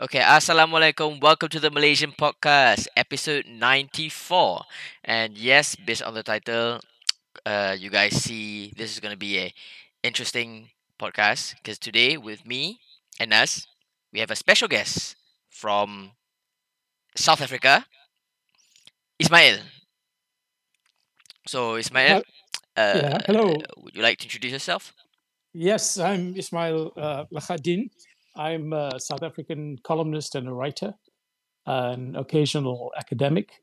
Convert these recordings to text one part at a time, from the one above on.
Okay, Assalamualaikum. Welcome to the Malaysian podcast, episode 94. And yes, based on the title, uh, you guys see this is going to be a interesting podcast because today with me and us, we have a special guest from South Africa, Ismail. So, Ismail, uh, yeah, hello. would you like to introduce yourself? Yes, I'm Ismail uh, Lagardien. I'm a South African columnist and a writer, an occasional academic.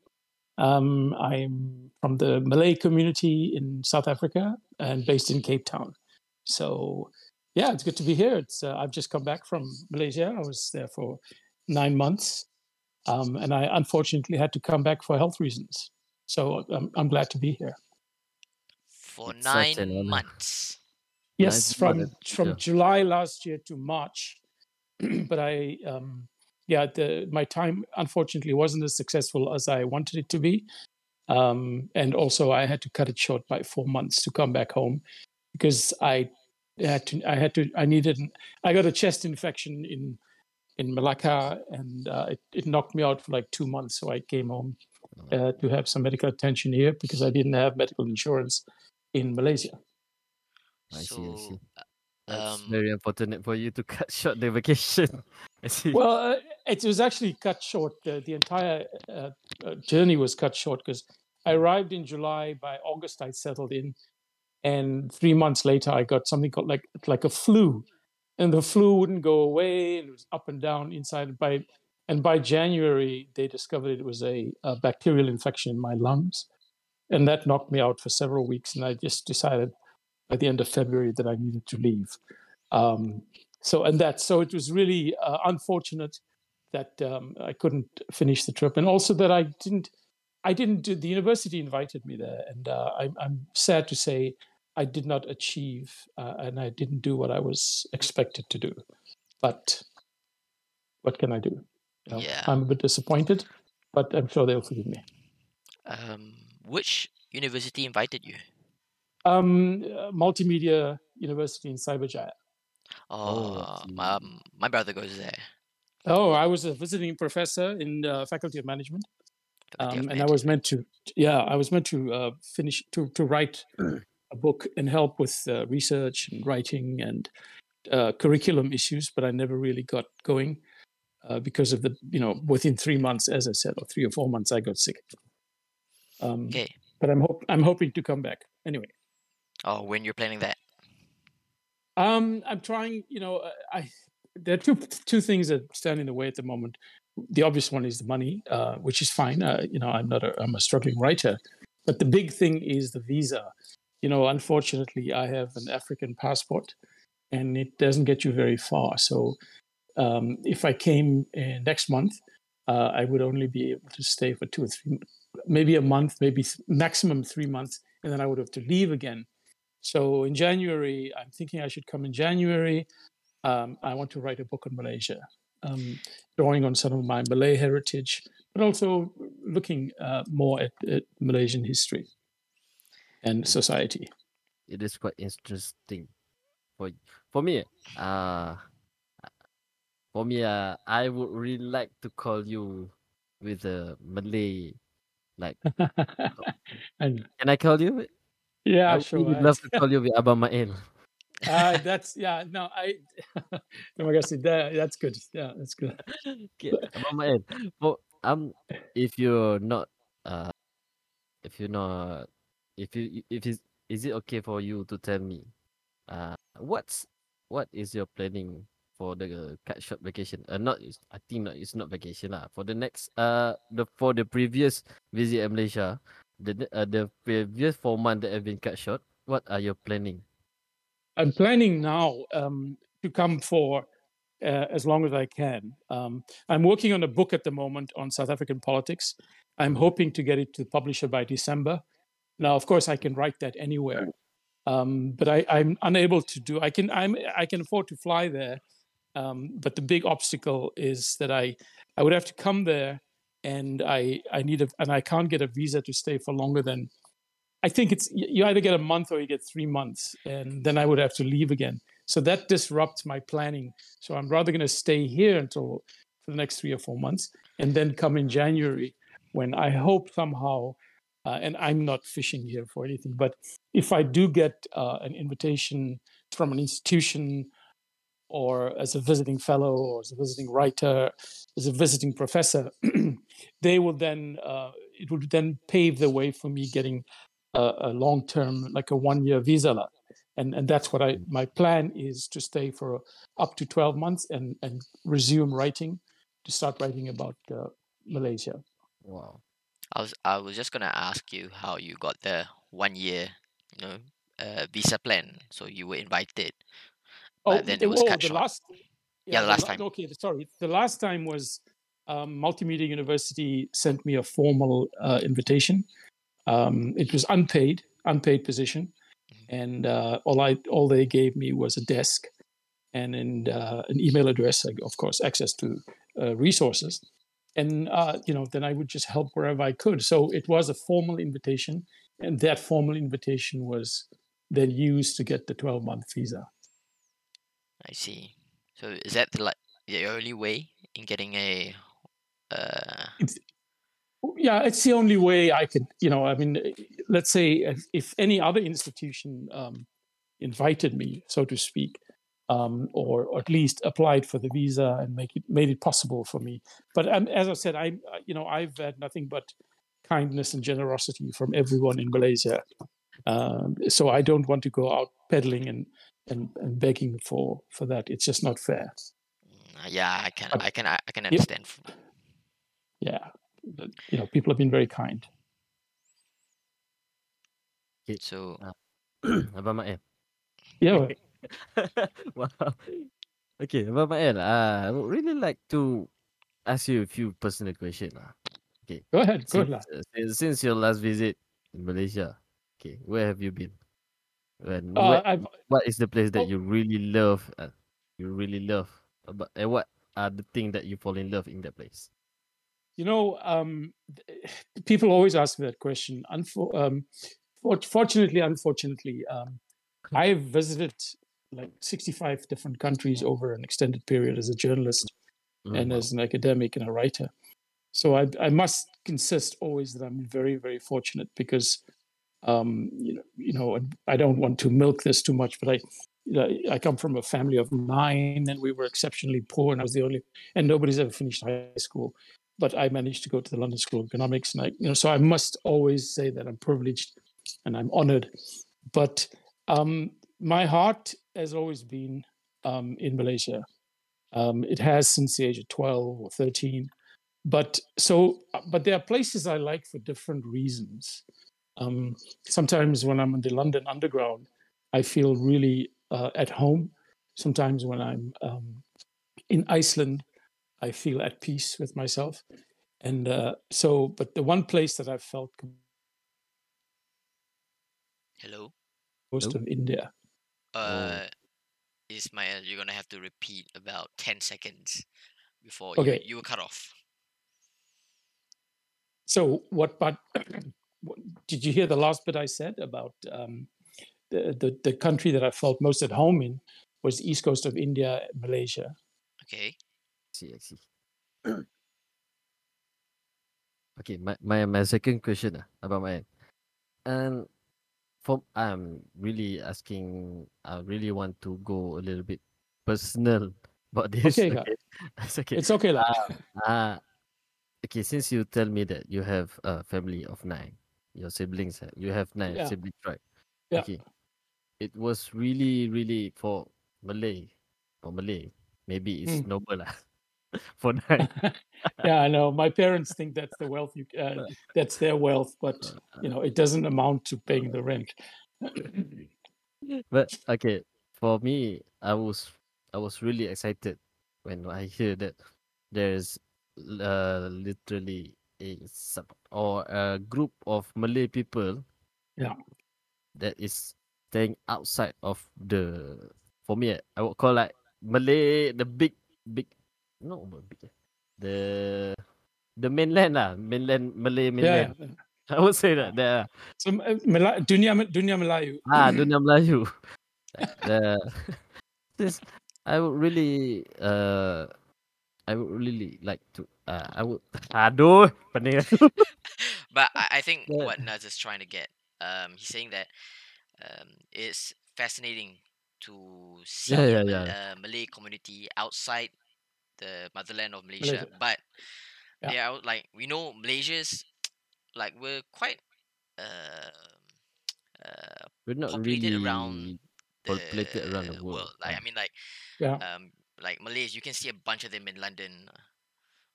Um, I'm from the Malay community in South Africa and based in Cape Town. So, yeah, it's good to be here. It's uh, I've just come back from Malaysia. I was there for nine months, um, and I unfortunately had to come back for health reasons. So I'm, I'm glad to be here. For It's nine months. Yes, Nice from mother, from sure. July last year to March. but I, um, yeah, the, my time unfortunately wasn't as successful as I wanted it to be, um, and also I had to cut it short by four months to come back home because I had to. I had to. I needed. I got a chest infection in in Malacca, and uh, it, it knocked me out for like two months. So I came home uh, to have some medical attention here because I didn't have medical insurance in Malaysia. I see, I see. That's um, very important for you to cut short the vacation. Well, uh, it was actually cut short. Uh, the entire uh, uh, journey was cut short because I arrived in July. By August, I settled in, and three months later, I got something called like like a flu, and the flu wouldn't go away, and it was up and down inside. And by and by January, they discovered it was a, a bacterial infection in my lungs, and that knocked me out for several weeks. And I just decided by the end of February that I needed to leave. Um, so and that so it was really uh, unfortunate that um, I couldn't finish the trip, and also that I didn't. I didn't do. The university invited me there, and uh, I'm, I'm sad to say I did not achieve, uh, and I didn't do what I was expected to do. But what can I do? You know, Yeah. I'm a bit disappointed, but I'm sure they'll forgive me. um, which university invited you? Um, uh, multimedia University in Cyberjaya. Oh, Oh, my, um, my brother goes there. Oh, I was a visiting professor in uh, Faculty of Management. Faculty of um, and I was meant to, yeah, I was meant to uh, finish to to write a book and help with uh, research and writing and uh, curriculum issues, but I never really got going uh, because of the, you know, within three months, as I said, or three or four months, I got sick. Um, Okay. But I'm hope I'm hoping to come back anyway. Oh, when you're planning that? Um, I'm trying. You know, uh, I there are two two things that stand in the way at the moment. The obvious one is the money, uh, which is fine. Uh, you know, I'm not a I'm a struggling writer, but the big thing is the visa. You know, unfortunately, I have an African passport, and it doesn't get you very far. So, um, if I came uh, next month, uh, I would only be able to stay for two or three, maybe a month, maybe th- maximum three months, and then I would have to leave again. So in January, I'm thinking I should come in January. Um, I want to write a book on Malaysia, um, drawing on some of my Malay heritage, but also looking uh, more at, at Malaysian history and society. It is quite interesting. For for me, uh for me, uh, I would really like to call you with a Malay. Like, and can I call you? Yeah, I would sure. I- love to call you Abang Mael. uh, that's yeah. No, I. oh my gosh, that, that's good. Yeah, that's good. Okay, Abang Mael. For um, if you're not uh, if you're not, if you if is is it okay for you to tell me, uh, what's what is your planning for the cut short vacation? Uh, not I think not it's not vacation lah. For the next uh the for the previous visit at Malaysia, the uh, the previous four months that have been cut short. What are you planning? I'm planning now um, to come for uh, as long as I can. Um, I'm working on a book at the moment on South African politics. I'm hoping to get it to the publisher by December. Now, of course, I can write that anywhere, um, but I, I'm unable to do. I can I'm I can afford to fly there, um, but the big obstacle is that I I would have to come there, and I I need a and I can't get a visa to stay for longer than I think it's you either get a month or you get three months, and then I would have to leave again. So that disrupts my planning. So I'm rather going to stay here until for the next three or four months, and then come in January when I hope somehow, uh, and I'm not fishing here for anything, but if I do get uh, an invitation from an institution or as a visiting fellow or as a visiting writer, as a visiting professor, they will then, uh, it will then pave the way for me getting a, a long term, like a one year visa. And, and that's what I, my plan is to stay for up to 12 months and, and resume writing to start writing about uh, Malaysia. Wow. I was I was just gonna ask you how you got the one year, you know, uh, visa plan. So you were invited, Oh, then the- it was oh, cut the short. last. Yeah, the the last la- time. Okay, sorry. The last time was um, Multimedia University sent me a formal uh, invitation. Um, it was unpaid, unpaid position, Mhm. and uh, all I all they gave me was a desk and and uh, an email address, of course, access to uh, resources, and uh, you know then I would just help wherever I could. So it was a formal invitation, and that formal invitation was then used to get the twelve month visa. I see. So is that the, like the only way in getting a uh yeah it's the only way i could you know i mean let's say if, if any other institution um, invited me so to speak um, or, or at least applied for the visa and make it made it possible for me but um, as i said i uh, you know i've had nothing but kindness and generosity from everyone in malaysia um, so i don't want to go out peddling and, and and begging for for that it's just not fair mm, yeah, I can But- I can I I can understand. f- yeah you know people have been very kind So Abang Mael. yeah wow. Okay, Abang Mael, uh, I would really like to ask you a few personal questions. lah. Okay. Go ahead go Since, ahead uh, since, since your last visit in Malaysia, okay, where have you been? And uh, where, I've, what is the place that oh. you really love? Uh, you really love, about, and what are the things that you fall in love in that place? You know, um, people always ask me that question. Unfor- um, for- fortunately, unfortunately, um, I've visited like 65 different countries over an extended period as a journalist and Mm, as an academic and a writer. So I, I must insist always that I'm very, very fortunate because, um, you know, you know, and I don't want to milk this too much, but I, I come from a family of nine, and we were exceptionally poor, and I was the only, and nobody's ever finished high school, but I managed to go to the London School of Economics, and I, you know, so I must always say that I'm privileged, and I'm honored, but um, my heart has always been um, in Malaysia. Um, it has since the age of 12 or 13. But so, but there are places I like for different reasons. Um, sometimes when I'm in the London Underground, I feel really uh, at home. Sometimes when I'm um, in Iceland, I feel at peace with myself. And uh, so, but the one place that I've felt hello, most Hello? of India. uh, Ismail, you're gonna have to repeat about ten seconds before Okay. you you were cut off. So what? But what, did you hear the last bit I said about um, the, the the country that I felt most at home in was the east coast of India, Malaysia. Okay. see, I see. okay, my, my my second question ah, about my and for I'm really asking. I really want to go a little bit personal about this. Okay, Kak. That's okay. It's okay, lah. Uh, okay, since you tell me that you have a family of nine, your siblings, uh, you have nine Yeah. siblings, right? Yeah. Okay. It was really, really for Malay, for Malay, maybe it's Mm. noble lah. for nine. yeah, I know. My parents think that's the wealth. You, uh, that's their wealth, but you know, it doesn't amount to paying the rent. but okay, for me, I was I was really excited when I hear that there's uh, literally a sub or a group of Malay people. Yeah. That is staying outside of the for me I would call like Malay the big big no big the the mainland lah mainland Malay mainland yeah. I would say that there So uh, Mela- dunia dunia Melayu. Ah, dunia Melayu. The this I would really uh I would really like to. Uh, I would. Aduh, pening. but I, I think But- what Naz is trying to get, um, he's saying that um, it's fascinating to see Yeah, yeah, Mal- yeah. uh, Malay community outside the motherland of Malaysia, Malaysia. but Yeah. they are like we know Malaysia's like we're quite uh, uh, We're not populated really around the populated around the world. Like I yeah. mean, like Yeah. um, like Malays, you can see a bunch of them in London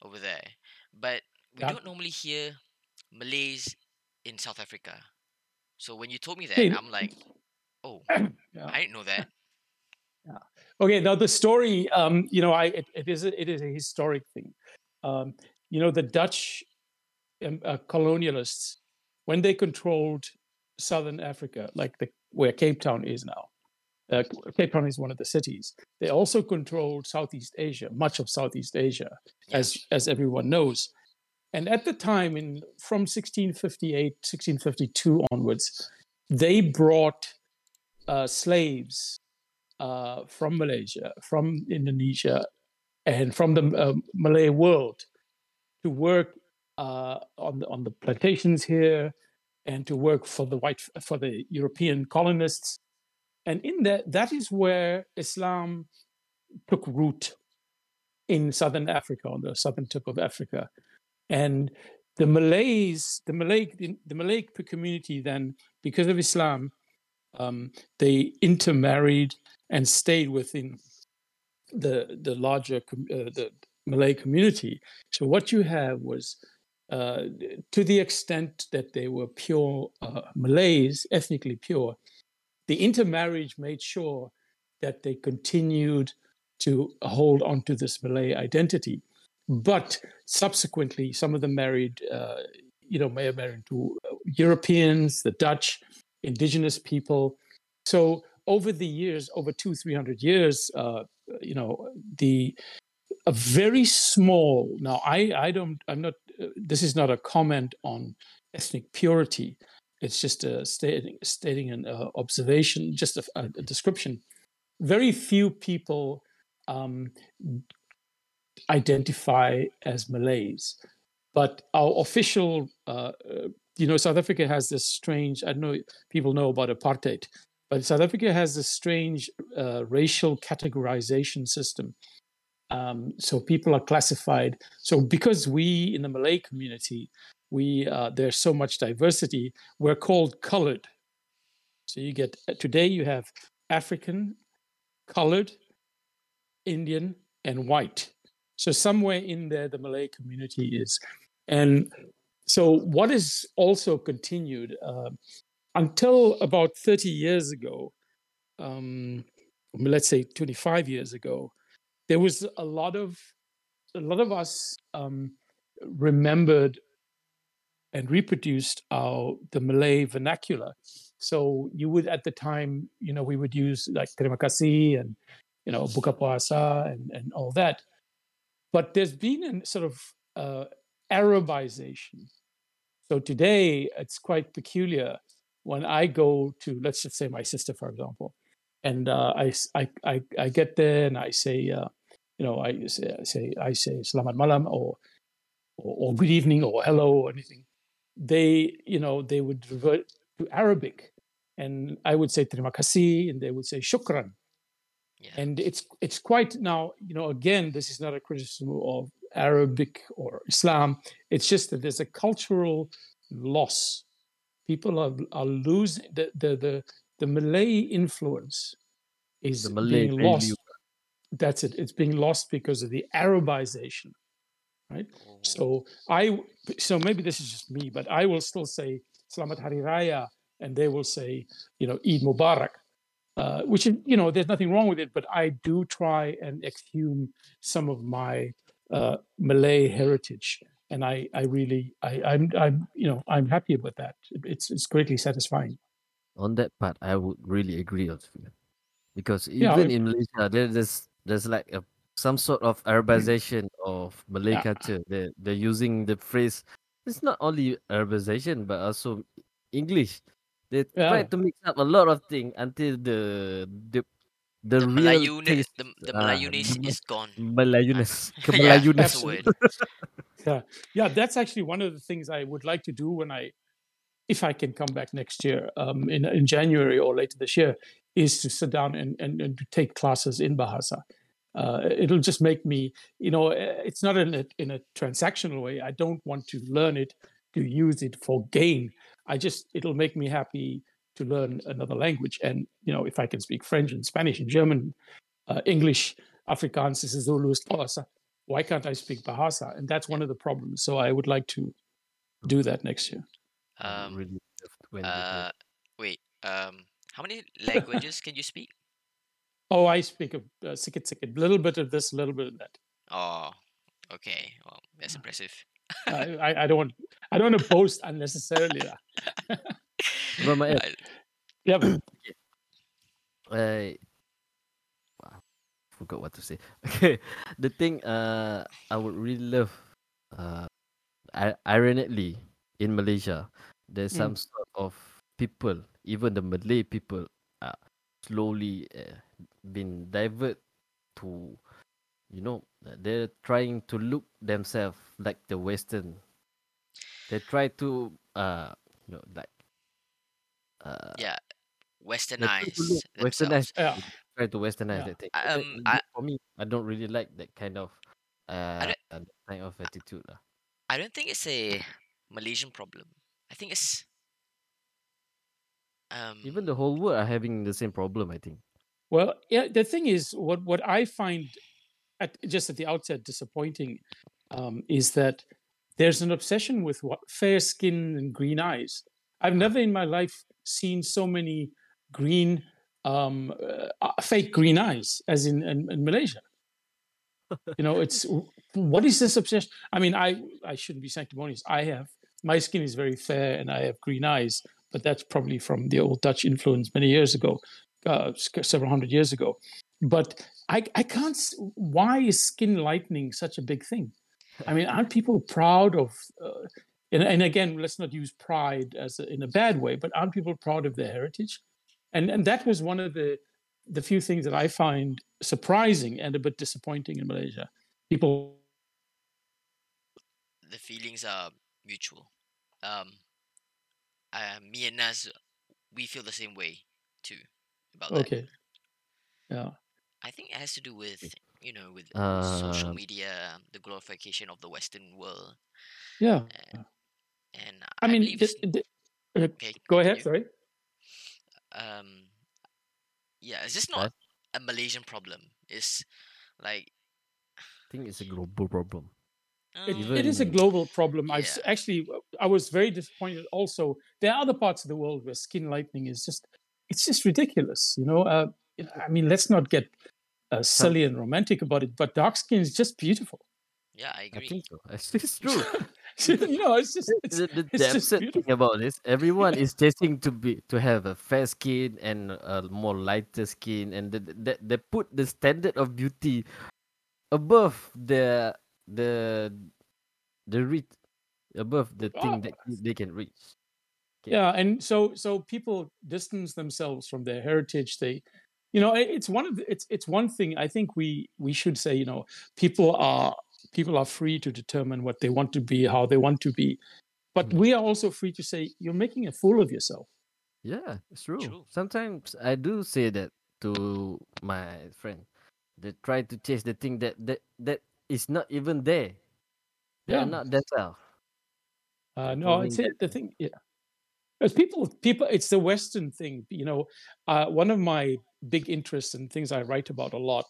over there, but we Yeah. don't normally hear Malays in South Africa. So when you told me that, Hey, I'm like, oh, Yeah. I didn't know that. Yeah. Okay, now the story, um, you know, I it, it is a, it is a historic thing. Um, you know, the Dutch um, uh, colonialists, when they controlled southern Africa, like the where Cape Town is now, uh, Cape Town is one of the cities. They also controlled Southeast Asia, much of Southeast Asia, as as everyone knows. And at the time, in from 1658, 1652 onwards, they brought uh, slaves uh, from Malaysia, from Indonesia, and from the uh, Malay world to work uh, on the, on the plantations here and to work for the white for the European colonists. And in that, that is where Islam took root in southern Africa, on the southern tip of Africa. And the Malays, the Malay, the Malay community, then because of Islam, um, they intermarried and stayed within the the larger com- uh, the Malay community. So what you have was, uh, to the extent that they were pure uh, Malays, ethnically pure, the intermarriage made sure that they continued to hold on to this Malay identity. But subsequently, some of them married, uh, you know, may have married to uh, Europeans, the Dutch, indigenous people. So over the years, over two, three hundred years, uh, you know, the a very small. Now, I, I don't, I'm not. Uh, this is not a comment on ethnic purity. It's just a stating, stating an uh, observation, just a, a, description. Very few people um, identify as Malays, but our official, uh, uh, you know, South Africa has this strange. I don't know people know about apartheid, but South Africa has this strange uh, racial categorization system. Um, so people are classified. So because we in the Malay community, we uh, there's so much diversity, we're called colored. So you get today you have African, colored, Indian, and white. So somewhere in there, the Malay community is. And so what is also continued uh, until about 30 years ago, um, let's say 25 years ago, there was a lot of a lot of us um, remembered and reproduced our the Malay vernacular. So you would at the time, you know, we would use like terima kasih and you know buka puasa and and all that. But there's been a sort of uh, Arabization. So today it's quite peculiar when I go to let's just say my sister, for example, and uh, I, I I I get there and I say. Uh, you know, I say, I say, I say selamat malam or, or, or good evening or hello or anything. They, you know, they would revert to Arabic, and I would say terima kasih, and they would say shukran. Yeah. And it's it's quite now, you know, again, this is not a criticism of Arabic or Islam. It's just that there's a cultural loss. People are are losing the the the, the Malay influence is The Malay being value. lost that's it it's being lost because of the arabization right? Oh, so i so maybe this is just me but i will still say selamat hari raya and they will say you know eid mubarak uh, which is you know there's nothing wrong with it but i do try and exhume some of my uh, malay heritage and i i really i i'm i'm you know i'm happy about that. It's it's greatly satisfying. On that part, I would really agree with you. Because Yeah, even I- in Malaysia, there, there's there's like a some sort of Arabization of Malay Yeah. culture. They they're using the phrase. It's not only Arabization but also English. They try Yeah. to mix up a lot of things until the the the, the real Melayune, taste, the, the Melayunis the is gone. Melayunes, yeah, that's the Absolutely. word. yeah yeah that's actually one of the things i would like to do when i if i can come back next year um, in, in january or later this year is to sit down and, and, and to take classes in bahasa uh, it'll just make me you know eh, it's not in a, in a transactional way. I don't want to learn it to use it for gain. I just it'll make me happy to learn another language. And you know if i can speak french and spanish and german uh, english afrikaans zulu Xhosa, why can't i speak bahasa? And that's one of the problems. So i would like to do that next year. Um, really loved when they uh, wait. Um, how many languages can you speak? Oh i speak a uh, sikit sikit little bit of this a little bit of that Oh, okay. Well, that's impressive. I, I, I don't want i don't want to boast unnecessarily lah. But my, I- yeah I wow, forgot what to say. Okay, the thing uh I would really love uh I- ironically in Malaysia there's Mm. some sort of people even the Malay people are slowly uh, been divert to you know they're trying to look themselves like the Western. They try to uh you know like uh yeah, they try to westernize westernized yeah try to westernize Yeah. that thing. Um, that- I- for me, I don't really like that kind of uh kind of attitude. lah. I don't think it's a Malaysian problem. I think it's um Even the whole world are having the same problem. I think. Well, yeah, the thing is, what what I find at just at the outset disappointing um, is that there's an obsession with what fair skin and green eyes. I've never in my life seen so many green, um, uh, uh, fake green eyes as in, in, in Malaysia. You know, it's what is this obsession? I mean, I I shouldn't be sanctimonious. I have my skin is very fair and I have green eyes, but that's probably from the old Dutch influence many years ago uh, several hundred years ago. But I, I can't. Why is skin lightening such a big thing? I mean, aren't people proud of? Uh, and, and again, let's not use pride as a, in a bad way, but aren't people proud of their heritage? And and that was one of the the few things that I find surprising and a bit disappointing in Malaysia. People, the feelings are mutual. Um, uh, me and Naz, we feel the same way too about that. okay, yeah, I think it has to do with you know with social Uh, media, the glorification of the Western world, yeah. and I mean, believe the, the, uh, okay, go ahead. Sorry. Um, yeah, it's just not a Malaysian problem. It's like I think it's a global problem. It, um, it is a global problem. I've actually, I was very disappointed. Also, there are other parts of the world where skin lightening is just, it's just ridiculous. You know, uh, I mean, let's not get uh, silly and romantic about it, but dark skin is just beautiful. yeah, I I agree. think so. It's, it's true. you know, it's just, it's, the, the, it's the just thing about this, everyone is chasing to be to have a fair skin and a more lighter skin, and the, the, they put the standard of beauty above the the the reach above the thing that they can reach. Okay. yeah and so so people distance themselves from their heritage they you know it's one of the, it's it's one thing i think we we should say you know people are people are free to determine what they want to be how they want to be but Mm. we are also free to say you're making a fool of yourself Yeah, it's true. True. Sometimes I do say that to my friend. They try to chase the thing that that that is not even there. They Yeah. are not themselves. Uh, Like no, proving it's it, the thing. Yeah, as people, people, it's the Western thing. You know, uh, one of my big interests and things I write about a lot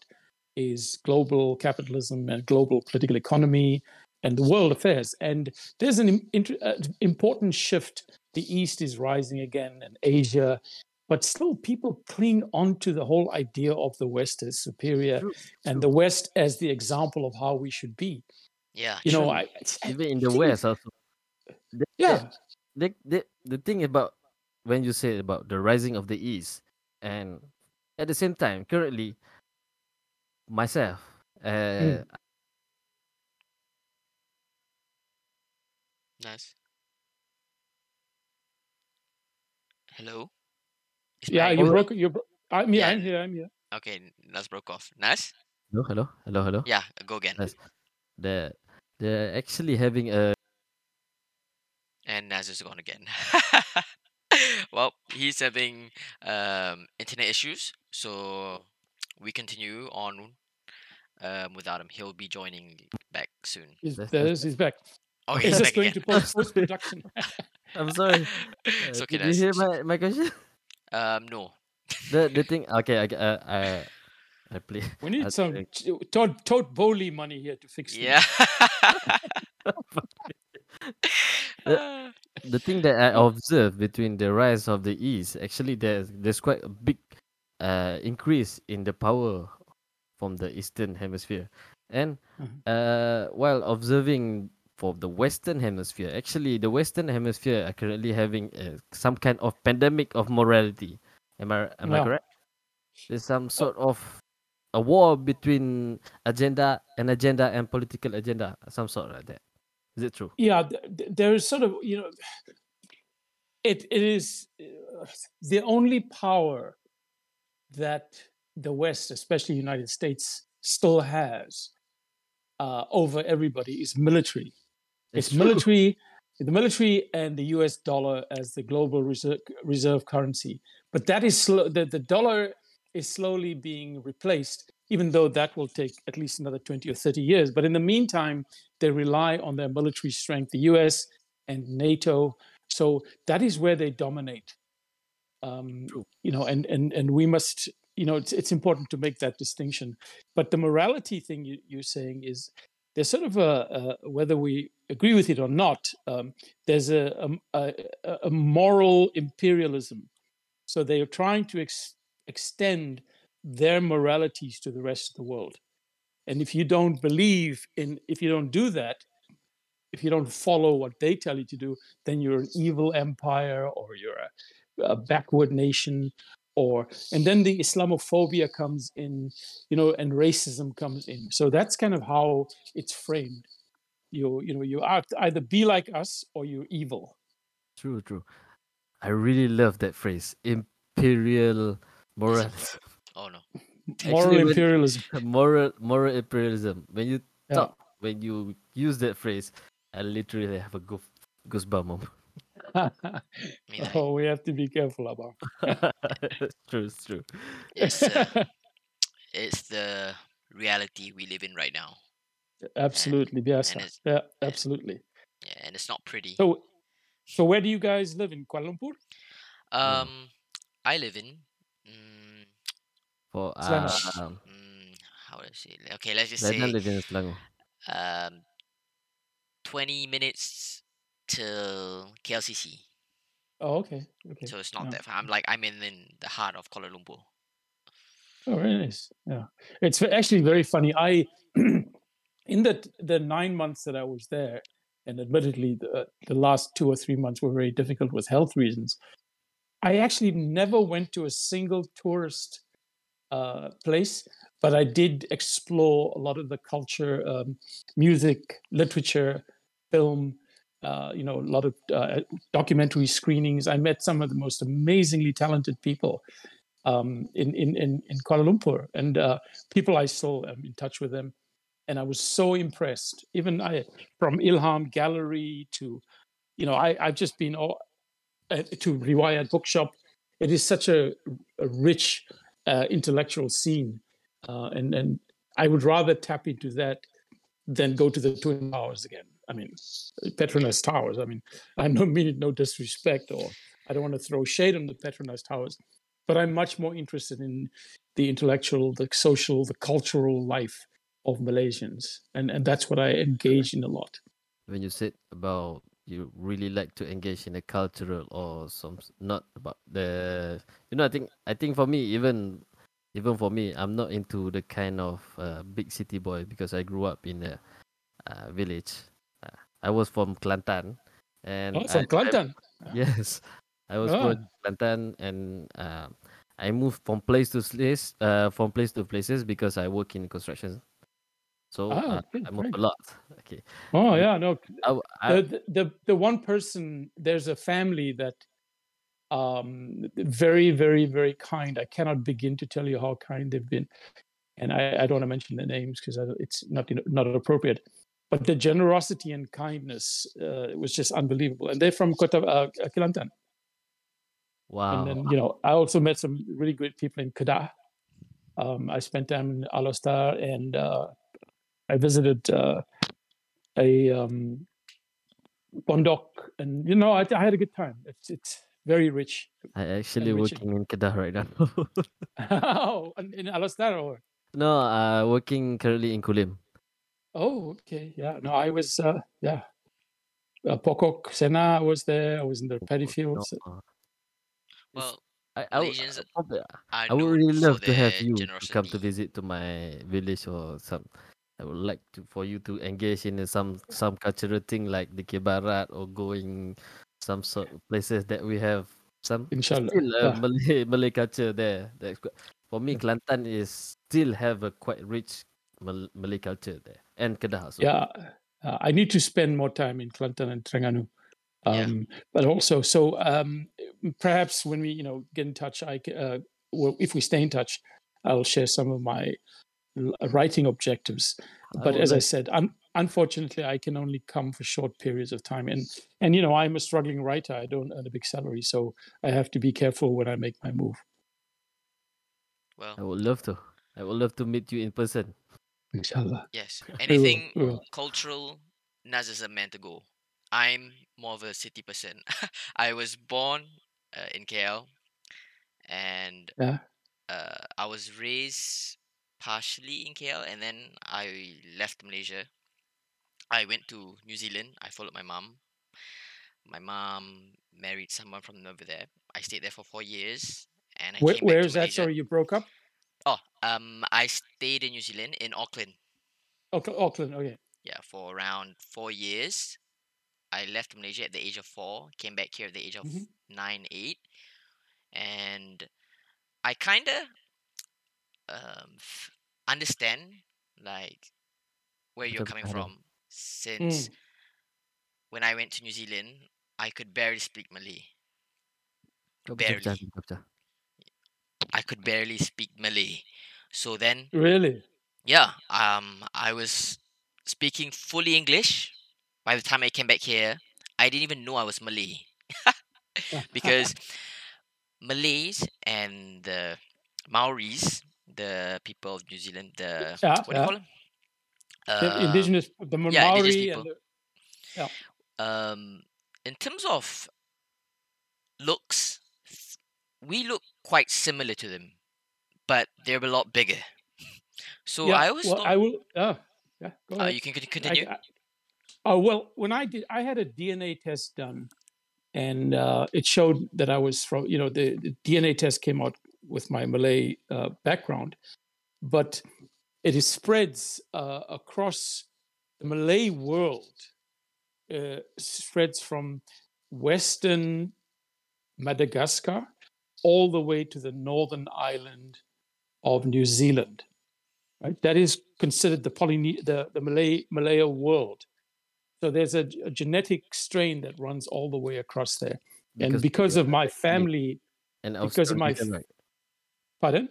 is global capitalism and global political economy and the world affairs. And there's an inter- uh, important shift. The East is rising again, and Asia. But still, people cling on to the whole idea of the West as superior True, and true. the West as the example of how we should be. Yeah, You know, true. I, I even in the West also. Yeah, they, they, the thing about when you say about the rising of the East, and at the same time, currently, myself, uh, nice. Hello. Is yeah. You broke. You. Bro- I mean, Yeah. I'm here. I'm here. Okay, Naz broke off. Naz? Hello, hello, hello, hello. Yeah, go again. Naz. They're they're actually having a And Naz is gone again. well, he's having um, internet issues, so we continue on um, without him. He'll be joining back soon. He's, That's- there that's- is, he's back. Oh, He's he's just back going again. to post post production. I'm sorry. Uh, it's okay, did you hear my, my question? Um, no. the the thing okay I g- uh, I I play We need I some think- t- Todd Todd Bowley money here to fix. Yeah. The- the thing that I observed between the rise of the East, actually there's there's quite a big uh increase in the power from the Eastern Hemisphere, and Mhm. uh while observing for the Western Hemisphere, actually the Western Hemisphere are currently having uh, some kind of pandemic of morality. Am I am I correct? There's some sort of a war between agenda and agenda and political agenda, some sort like that. Is it true? yeah th- th- there is sort of you know it it is the only power that the west especially united states still has uh, over everybody is military it's, true. military the military and the us dollar as the global reserve, reserve currency but that is slow the, the dollar is slowly being replaced even though that will take at least another 20 or 30 years but in the meantime they rely on their military strength, the US and NATO. So that is where they dominate. Um, you know, and and and we must, you know, it's it's important to make that distinction. But the morality thing you, you're saying is there's sort of a, a whether we agree with it or not. Um, there's a, a a a moral imperialism. So they are trying to ex- extend their moralities to the rest of the world. And if you don't believe in, if you don't do that, if you don't follow what they tell you to do, then you're an evil empire or you're a, a backward nation. Or and then the Islamophobia comes in, you know, and racism comes in. So that's kind of how it's framed. You you know you are either be like us or you're evil. True, true. I really love that phrase, imperial morality. Oh no. Moral Actually, when- imperialism. moral moral imperialism. When you Yeah. talk, when you use that phrase, I literally have a goof, goosebump moment. Me oh, we have to be careful about. it's true, it's true. It's uh, it's the reality we live in right now. absolutely, yes, and it's- yeah, absolutely. Yeah, and it's not pretty. So, so where do you guys live in Kuala Lumpur? Um, I live in. For Selangor. um, mm, how do I say? it? Okay, let's just say don't live in Selangor. um, twenty minutes till KLCC. Oh, okay, okay. So it's not yeah. that far. I'm like I'm in, in the heart of Kuala Lumpur. Oh, very nice. Yeah, it's ve- actually very funny. I, in the the nine months that I was there, and admittedly the the last two or three months were very difficult with health reasons. I actually never went to a single tourist uh, place, but I did explore a lot of the culture, um, music, literature, film. Uh, you know, a lot of uh, documentary screenings. I met some of the most amazingly talented people um, in, in in in Kuala Lumpur, and uh, people I still am in touch with them, and I was so impressed. Even I, from Ilham Gallery to, you know, I I've just been all, uh, to Riwayat Bookshop. It is such a, a rich uh, intellectual scene, uh, and and I would rather tap into that than go to the Twin Towers again. I mean, Petronas Towers. I mean, I don't mean it no disrespect, or I don't want to throw shade on the Petronas Towers, but I'm much more interested in the intellectual, the social, the cultural life of Malaysians, and and that's what I engage in a lot. When you said about you really like to engage in a cultural or some not about the you know I think I think for me even even for me I'm not into the kind of uh, big city boy because I grew up in a uh, village. Uh, I was from Kelantan and Oh, from I- I- Kelantan. Yes, I was born in Kelantan and uh, I moved from place to place, uh, from place to places because I work in construction. So Ah, uh, I move great. a lot. Okay, Oh yeah, no. I, I- The, the the the one person there's a family that Um, very, very, very kind. I cannot begin to tell you how kind they've been, and I, I don't want to mention their names because it's not you know, not appropriate. But the generosity and kindness uh, was just unbelievable, and they're from Kota uh, Kelantan. Wow. And then you know, I also met some really great people in Kedah. Um, I spent time in Alor and uh, I visited uh, a um, Pondok, and you know, I, I, had a good time. It's it's very rich. I actually working in Kedah right now. oh, in Alor or no? Uh, working currently in Kulim. Oh, okay, yeah. No, I was uh, yeah. Uh, Pokok Sena was there. I was in the paddy fields. No, well, I, I, Malaysians I, I, I would really love to have you generosity. come to visit to my village or some I would like to for you to engage in some some cultural thing like the Barat or going some sort of places that we have some Inshallah. still uh, yeah. Malay Malay culture there. That's, for me, Kelantan is still have a quite rich Mal- Malay culture there and Kedah also. Yeah, uh, I need to spend more time in Kelantan and Terengganu. Um, yeah. But also, so um, perhaps when we you know get in touch, I uh, well, if we stay in touch, I'll share some of my writing objectives. But as I said, un- unfortunately, I can only come for short periods of time, and and you know I'm a struggling writer. I don't earn a big salary, so I have to be careful when I make my move. Well, I would love to. I would love to meet you in person. Inshallah. Yes. Anything we will, we will. cultural, Naz is a man to go. I'm more of a city person. I was born uh, in KL, and yeah. uh, I was raised partially in KL and then I left Malaysia. I went to New Zealand. I followed my mom. My mom married someone from over there. I stayed there for four years, and I where, came where is that? Malaysia. Sorry, you broke up. Oh, um, I stayed in New Zealand in Auckland. Okay, Auckland. Okay. Yeah, for around four years. I left Malaysia at the age of four. Came back here at the age of mm-hmm. nine, eight, and I kind um, understand like where you're coming from since mm. when I went to New Zealand I could barely speak Malay. Barely. I could barely speak Malay. So then really? Yeah um I was speaking fully English. By the time I came back here I didn't even know I was Malay. Because Malays and the Maoris the people of New Zealand, the yeah, what do you call them? the uh, indigenous, the Maori yeah, indigenous people. The, yeah. Um, in terms of looks, we look quite similar to them, but they're a lot bigger. So yeah, I always well, thought, I will. Uh, yeah, go ahead. Uh, you can continue. Oh well, when I did, I had a DNA test done, and uh, it showed that I was from. You know, the, the DNA test came out with my Malay uh, background, but it is spreads uh, across the Malay world. Uh, spreads from Western Madagascar all the way to the northern island of New Zealand. Right, that is considered the Polyne- the, the Malay Malaya world. So there's a, a, genetic strain that runs all the way across there, because and because of my family, and because of my? Pardon?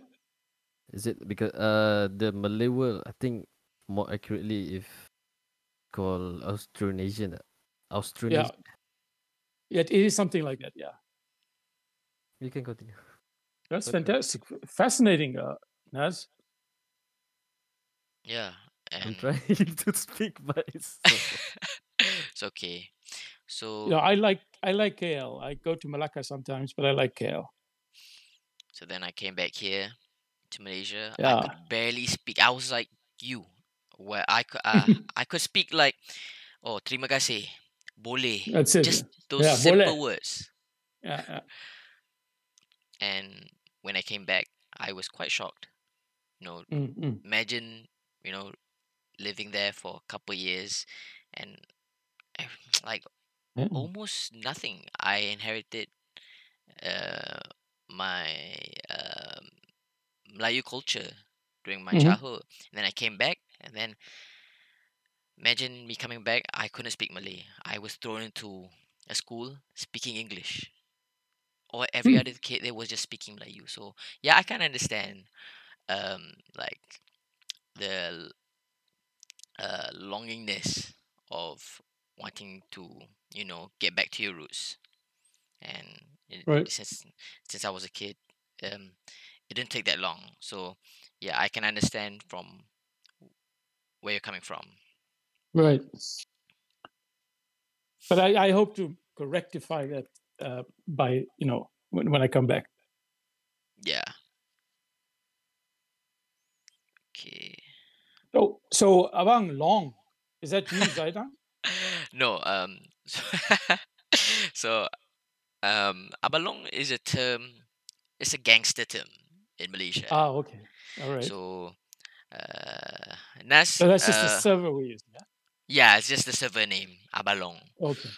Is it because uh the Malay world? I think more accurately, if called Austronesian, Austronesian. Yeah. yeah, it is something like that. Yeah. You can continue. That's fantastic, fascinating, uh, Naz. Yeah, and... I'm trying to speak, but it's it's okay. So yeah, I like I like KL. I go to Malacca sometimes, but I like KL. So then I came back here to Malaysia. Yeah. I could barely speak. I was like you, where I could uh, I could speak like, oh terima kasih, boleh. That's it. Just those yeah, simple boleh. words. Yeah, yeah. And when I came back, I was quite shocked. You know, mm-hmm. imagine you know living there for a couple years and like mm. almost nothing. I inherited uh, my um, Melayu culture during my Mm-hmm. childhood. And then I came back, and then imagine me coming back. I couldn't speak Malay. I was thrown into a school speaking English. or every Hmm. other kid they was just speaking Melayu. So yeah, I can understand um like the uh longingness of wanting to you know get back to your roots and it, Right. since since I was a kid um it didn't take that long so yeah I can understand from where you're coming from Right. But I, I hope to rectify that uh, by you know when, when I come back. yeah okay Oh, so Abang Long, is that you, Zaidan? no um so, so um abalong is a term it's a gangster term in Malaysia ah, okay. All right. So, so uh Naz that's just the uh, server we use. Yeah. yeah it's just the server name abalong Okay.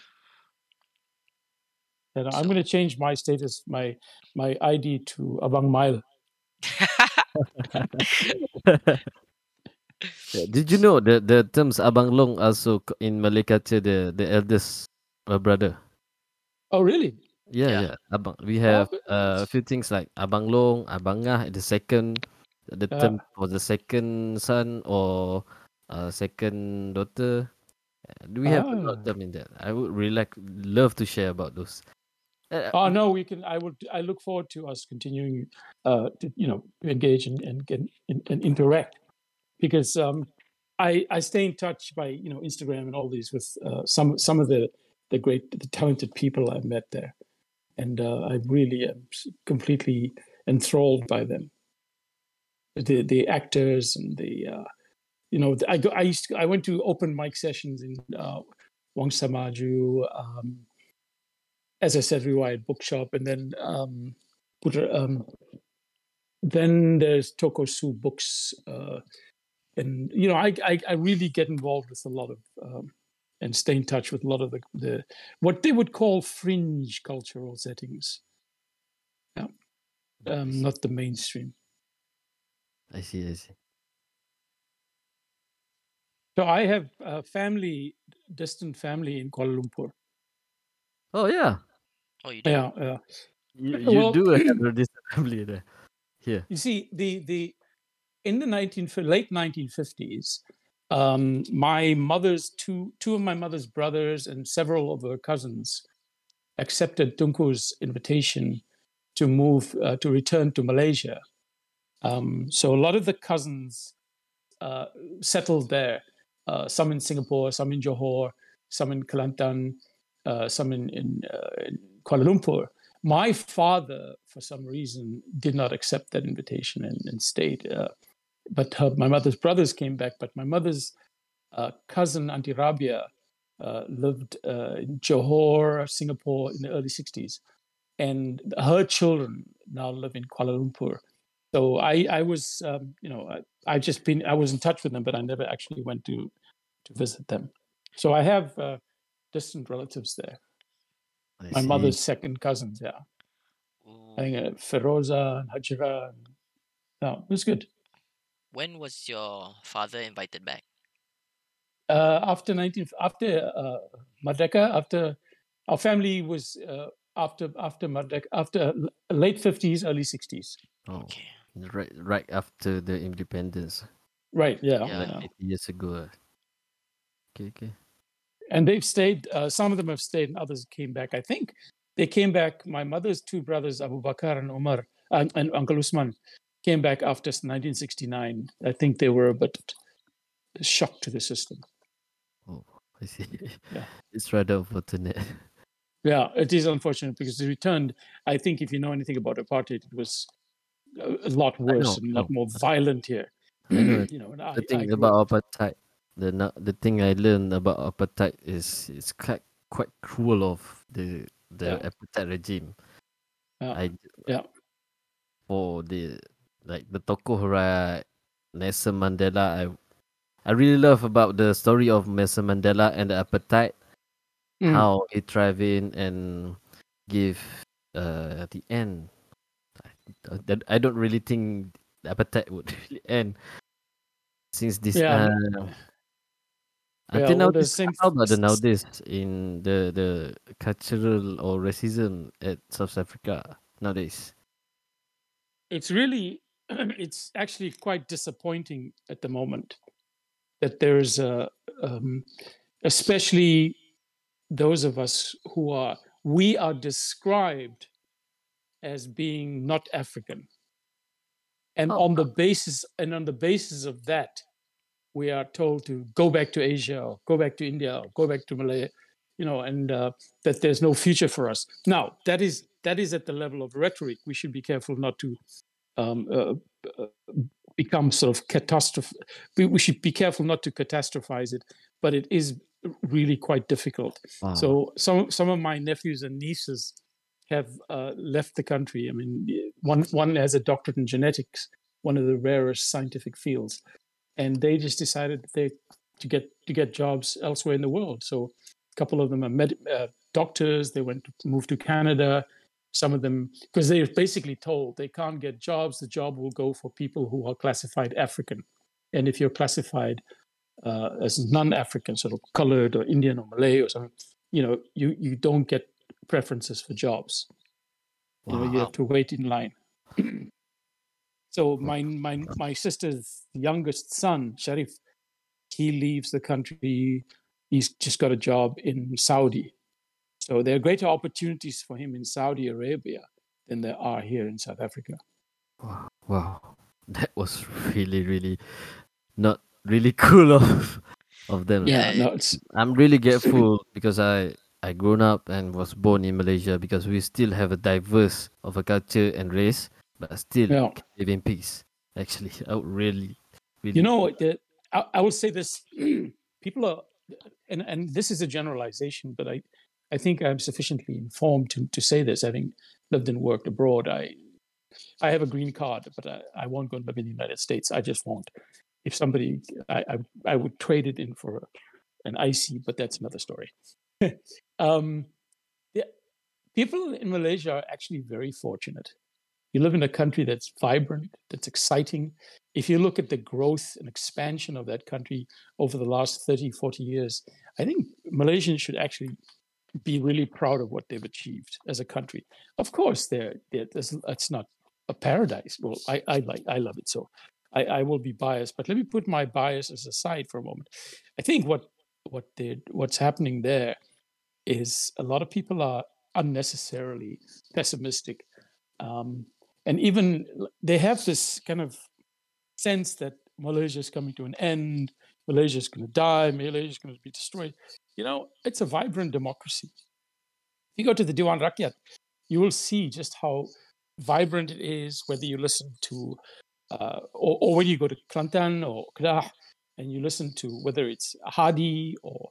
And I'm So- going to change my status, my my ID to Abang Mail. Yeah, Did you know the the terms abang long also in Malay culture the the eldest uh, brother? Oh, really? Yeah, Yeah. yeah. Abang, we have but uh, a few things like abang long, abang ngah, the second, the Yeah. term for the second son or uh, second daughter. Uh, Do we have a lot of Ah. them in that? I would really like love to share about those. Uh, Oh no, we can. I would. I look forward to us continuing, uh, to you know, engage and and get and, and interact, because um, I I stay in touch by you know Instagram and all these with uh, some some of the the great the talented people I've met there, and uh, I really am completely enthralled by them. The the actors and the uh, you know I go I used to, I went to open mic sessions in uh, Wangsa Maju. Um, as I said, Riwayat Bookshop, and then um, um, then there's Tokosu Books, uh, and you know, I, I I really get involved with a lot of um, and stay in touch with a lot of the, the what they would call fringe cultural settings. Yeah, um, not the mainstream. I see, I see. So I have a family, distant family in Kuala Lumpur. Oh yeah, oh you do Yeah, yeah. you, you Well, do have a distant family there. Here. You see, the the in the 19 late 1950s, um, my mother's two two of my mother's brothers and several of her cousins accepted Tunku's invitation to move uh, to return to Malaysia. Um, so a lot of the cousins uh, settled there. Uh, some in Singapore, some in Johor, some in Kelantan, uh, some in, in, uh, in Kuala Lumpur. My father, for some reason, did not accept that invitation and, and stayed. Uh, but her, my mother's brothers came back. But my mother's uh, cousin, Auntie Rabia, uh, lived uh, in Johor, Singapore in the early 60s. And her children now live in Kuala Lumpur. So I, I was, um, you know, I, I just been, I was in touch with them, but I never actually went to, to visit them. So I have uh, distant relatives there. I My see. mother's second cousins, yeah. I think uh, Feroza and Hajra. And, no, it was good. When was your father invited back Uh, after 19, after uh, Merdeka, after our family was uh, after after Merdeka, after late 50s, early 60s. Oh, okay right, right after the independence, Right, yeah. Yeah. like yeah. 80 years ago. uh. Okay, okay. and they've stayed. Uh, some of them have stayed, and others came back. I think they came back. My mother's two brothers, Abu Bakr and Umar, and, and Uncle Usman, came back after 1969. I think they were a bit shocked to the system. Oh, I see. Yeah. It's rather unfortunate. Yeah, it is unfortunate because they returned. I think if you know anything about apartheid, it was a, lot worse and a lot more violent here. I know you know, the I thing grew about up- apartheid, the the thing I learned about apartheid is it's quite quite cruel of the the Yeah. apartheid regime. Yeah. I Yeah. for the like the tokoh right, Nelson Mandela. I I really love about the story of Nelson Mandela and the apartheid, Mm. how he thrive in and give uh the end. I, I- don't really think the apartheid would really end since this Yeah, uh, Until Yeah, now, this, same. how about the nowadays in the the cultural or racism at South Africa nowadays? It's really, it's actually quite disappointing at the moment that there's a, um, especially those of us who are, we are described as being not African. And Oh, on the basis, and on the basis of that, we are told to go back to Asia or go back to India or go back to Malaya, you know, and uh, that there's no future for us. Now that is that is at the level of rhetoric. We should be careful not to um, uh, uh, become sort of catastrophe. We, we should be careful not to catastrophize it, but it is really quite difficult. wow. So some some of my nephews and nieces have uh, left the country. I mean, one one has a doctorate in genetics, one of the rarest scientific fields, and they just decided that they to get to get jobs elsewhere in the world. So a couple of them are med, uh, doctors. They went to move to Canada. Some of them because they're basically told they can't get jobs. The job will go for people who are classified African, and if you're classified uh, as non-African, sort of colored or Indian or Malay or something, you know, you you don't get preferences for jobs. You know, you have to wait in line. so my my my sister's youngest son, Sharif, he leaves the country. He's just got a job in Saudi. So there are greater opportunities for him in Saudi Arabia than there are here in South Africa. Wow. Wow. That was really, really not really cool of of them. Yeah, Yeah, no, it's I'm really grateful because I I grown up and was born in Malaysia because we still have a diverse of a culture and race, but still yeah. live in peace. Actually, I would really, really. You know, the, I, I will say this: people are, and and this is a generalization, but I, I think I'm sufficiently informed to to say this, having lived and worked abroad. I, I have a green card, but I, I won't go and live in the United States. I just won't. If somebody, I, I, I would trade it in for an IC, but that's another story. um, yeah, people in Malaysia are actually very fortunate. You live in a country that's vibrant, that's exciting. If you look at the growth and expansion of that country over the last 30, 40 years, I think Malaysians should actually be really proud of what they've achieved as a country. Of course, there's, it's not a paradise. Well, I, I like, I love it. So I, I will be biased, but let me put my biases aside for a moment. I think what, what they what's happening there is a lot of people are unnecessarily pessimistic. Um, and even they have this kind of sense that Malaysia is coming to an end, Malaysia is going to die, Malaysia is going to be destroyed. You know, it's a vibrant democracy. If you go to the Dewan Rakyat, you will see just how vibrant it is, whether you listen to, uh, or, or when you go to Kelantan or Kedah, and you listen to whether it's Hadi or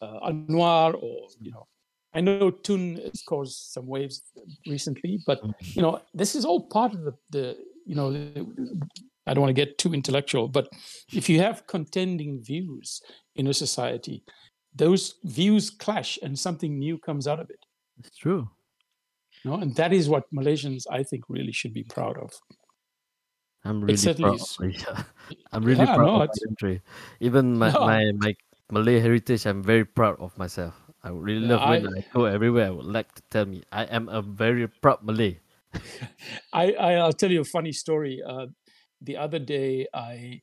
uh, Anwar or, you know, I know Tun has caused some waves recently, but you know, this is all part of the, the you know, the, I don't want to get too intellectual, but if you have contending views in a society, those views clash and something new comes out of it. It's true. No, and that is what Malaysians, I think, really should be proud of. I'm really proud of. Malaysia. I'm really Yeah, proud no, of my country. Even my, No. my my Malay heritage, I'm very proud of myself. I would really love when I- go everywhere. I would like to tell me I am a very proud Malay. I, I I'll tell you a funny story. Uh, the other day, I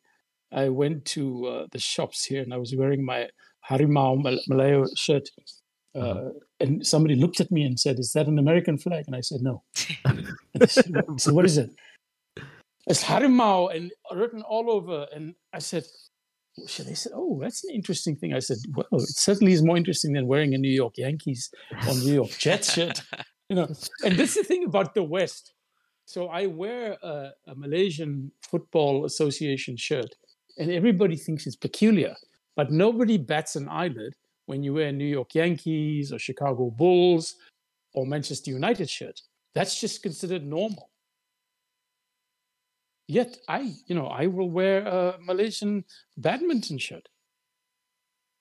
I went to uh, the shops here, and I was wearing my Harimau Mal- Malaya shirt, uh, Uh-huh. and somebody looked at me and said, "Is that an American flag?" And I said, "No." Said, "What- "What is it?" It's Harimau and written all over. And I said. They said, "Oh, that's an interesting thing." I said, "Well, it certainly is more interesting than wearing a New York Yankees or New York Jets shirt." You know, and that's the thing about the West. So I wear a, a Malaysian Football Association shirt, and everybody thinks it's peculiar, but nobody bats an eyelid when you wear New York Yankees or Chicago Bulls or Manchester United shirt. That's just considered normal. Yet I, you know, I will wear a Malaysian badminton shirt,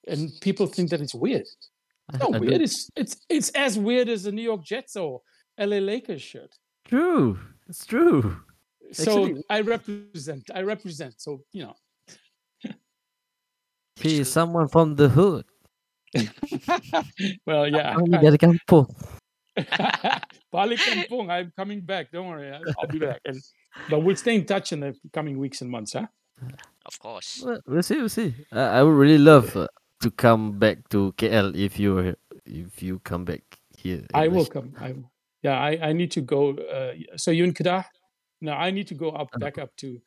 and people think that it's weird. It's weird. It's it's it's as weird as the New York Jets or LA Lakers shirt. True. It's true. So Actually- I represent. I represent. So you know, He is someone from the hood. well, yeah. Kami dari kampung. Balik Kampung, I'm coming back. Don't worry, I'll, I'll be back. And but we'll stay in touch in the coming weeks and months, huh? Of course. Well, we'll see. We'll see. I, I would really love uh, to come back to KL if you if you come back here. I will come. I will. Yeah, I, I need to go. Uh, so you in Kedah? No, I need to go up Uh, back up to.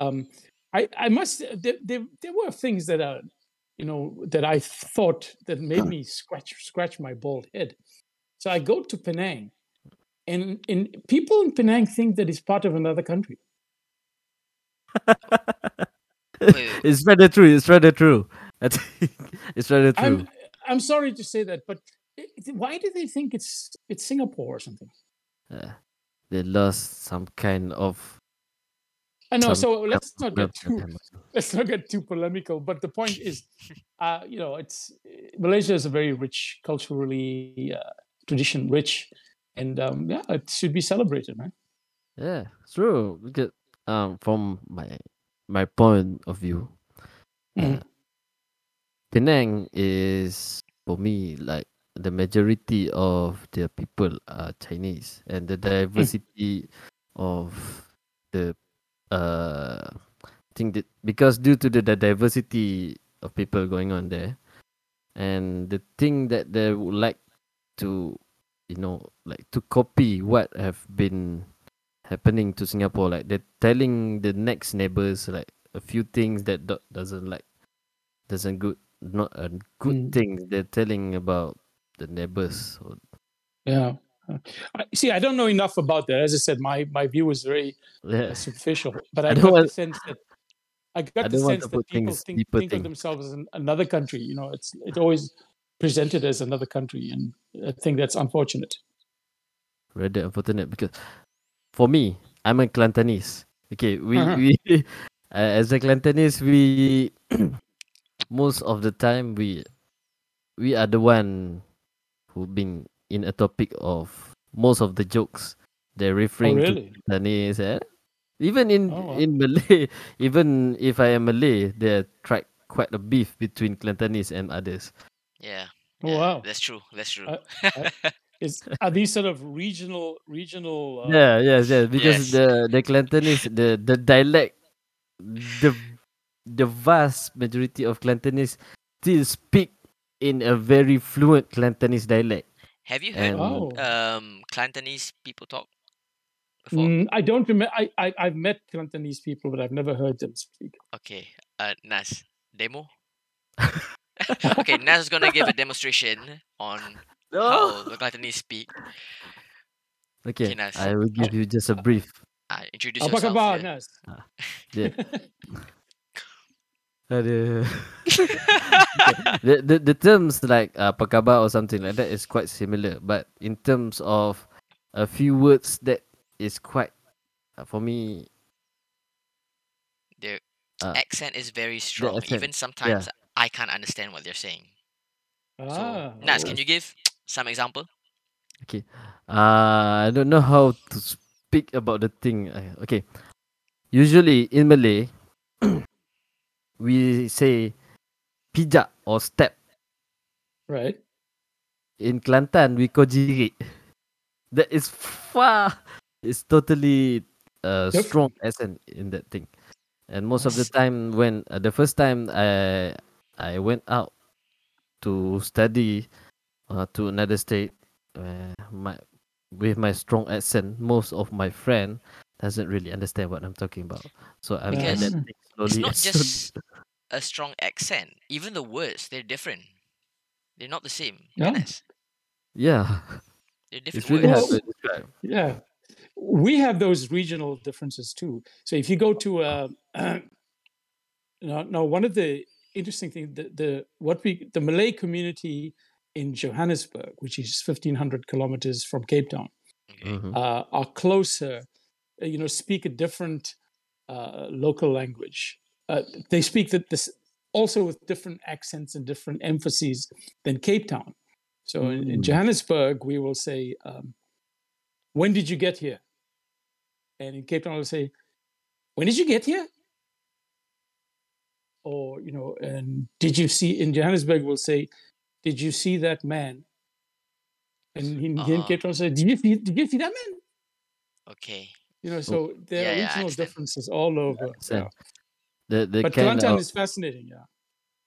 Um, I I must. There, there there were things that are, you know, that I thought that made me scratch scratch my bald head. So I go to Penang, and and people in Penang think that it's part of another country. Wait, wait, it's rather true. It's rather true. I think it's rather true. I'm I'm sorry to say that, but i- i- why do they think it's it's Singapore or something? Uh, they lost some kind of. I know. So let's not get too let's not get too polemical. But the point is, uh, you know, it's Malaysia is a very rich culturally uh, tradition rich, and um, yeah, it should be celebrated, man. Yeah, true. Because um, from my my point of view, Mhm. uh, Penang is for me like the majority of the people are Chinese, and the diversity of the uh thing that because due to the, the diversity of people going on there, and the thing that they would like to, you know, like to copy what have been happening to Singapore. Like they're telling the next neighbors like a few things that do- doesn't like doesn't good not a good Mm. thing they're telling about the neighbors. Yeah. I, see, I don't know enough about that. As I said, my my view is very yeah, uh, superficial, but I I, got want- the sense that I I got the sense that people think, think of themselves as an, another country. You know, it's it's always presented as another country, and I think that's unfortunate. rather unfortunate because for me, I'm a Kelantanese. Okay, we Uh-huh. we uh, as a Kelantanese, we most of the time we we are the one who been in a topic of most of the jokes. They're Oh, referring really? to Kelantanese. Eh? Even in Oh, wow. in Malay, even if I am Malay, there tried quite a beef between Kelantanese and others. Yeah. Oh, yeah, wow. That's true. That's true. Uh, Is are these sort of regional regional? Uh, Yeah, yes, yes. Because Yes. the the Kelantanese, the the dialect, the the vast majority of Kelantanese still speak in a very fluent Kelantanese dialect. Have you heard And Oh. um Kelantanese people talk before? Mm, I don't remember. I, I I've met Cantonese people, but I've never heard them speak. Okay. Uh Naz. Demo? okay, Naz is gonna give a demonstration on how the Kelantanese speak. okay, Okay, Naz. I will give you just a brief. Uh, introduce Apa yourself. khabar, yeah. Naz? Yeah. Aduh. the, the the terms like uh, apa khabar or something like that is quite similar, but in terms of a few words that is quite uh, for me The uh, accent is very strong. Even sometimes I can't understand what they're saying. So, Ah, Naz, oh. can you give some example? Okay. Uh, I don't know how to speak about the thing. Uh, okay. Usually in Malay, we say pijak or step. right? In Kelantan, we call jirit. That is far. It's totally uh, Yep. strong accent in that thing. And most of the time, when uh, the first time I I went out to study uh, to another state, uh, my with my strong accent, most of my friend doesn't really understand what I'm talking about. So I'm Because adapting slowly. It's not just a strong accent. Even the words, they're different. They're not the same. Yeah. Yes. yeah, They're different really words. to. Yeah, we have those regional differences too. So if you go to uh, no, no, one of the interesting things, the, the what we the Malay community in Johannesburg, which is fifteen hundred kilometers from Cape Town, Okay. Mhm. uh, are closer. You know, speak a different uh, local language. Uh, they speak that this also with different accents and different emphases than Cape Town. So in, in Mm. Johannesburg, we will say, um, "When did you get here?" And in Cape Town, we'll say, "When did you get here?" or you know, and did you see in Johannesburg? We'll say, did you see that man? And in, in Uh-huh. Cape Town, say, did you see, did you see that man? Okay. You know, so there Yeah, are regional understand. differences all over. understand. Yeah. The the But kind Kelantan of is fascinating. Yeah.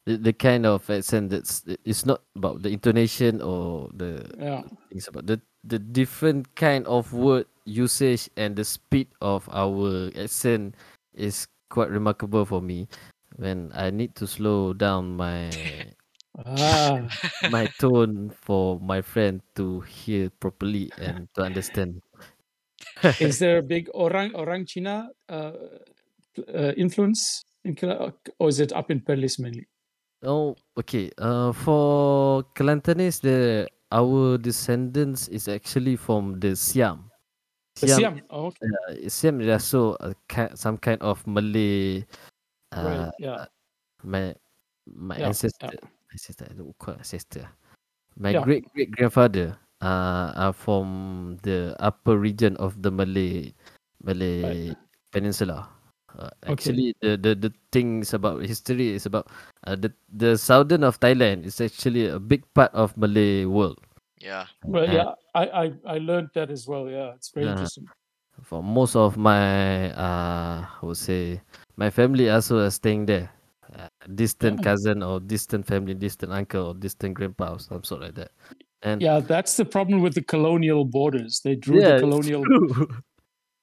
the, the kind of accent that's it's not about the intonation or the Yeah. things about the the different kind of word usage and the speed of our accent is quite remarkable for me when I need to slow down my Ah. my tone for my friend to hear properly and to understand. is there a big orang orang China uh, uh, influence or is it up in Perlis mainly? Oh, okay. Uh, for Kelantanese, the our descendants is actually from the Siam. The Siam. Oh, okay. uh, Siam is also a some kind of Malay. Uh, right. Yeah. my my Yeah, ancestor, yeah. ancestor, I don't call ancestor. My Yeah. great great grandfather uh, are from the upper region of the Malay Malay Peninsula. Uh, Okay. actually, the, the the things about history is about uh, the the southern of Thailand is actually a big part of Malay world. Yeah. Well, Uh, yeah. I, I I learned that as well. Yeah. It's very Uh-huh. interesting. For most of my uh, I would say my family also are staying there. Uh, distant Yeah. cousin or distant family, distant uncle or distant grandpa or some sort like that. And Yeah, that's the problem with the colonial borders. They drew yeah, the it's colonial true.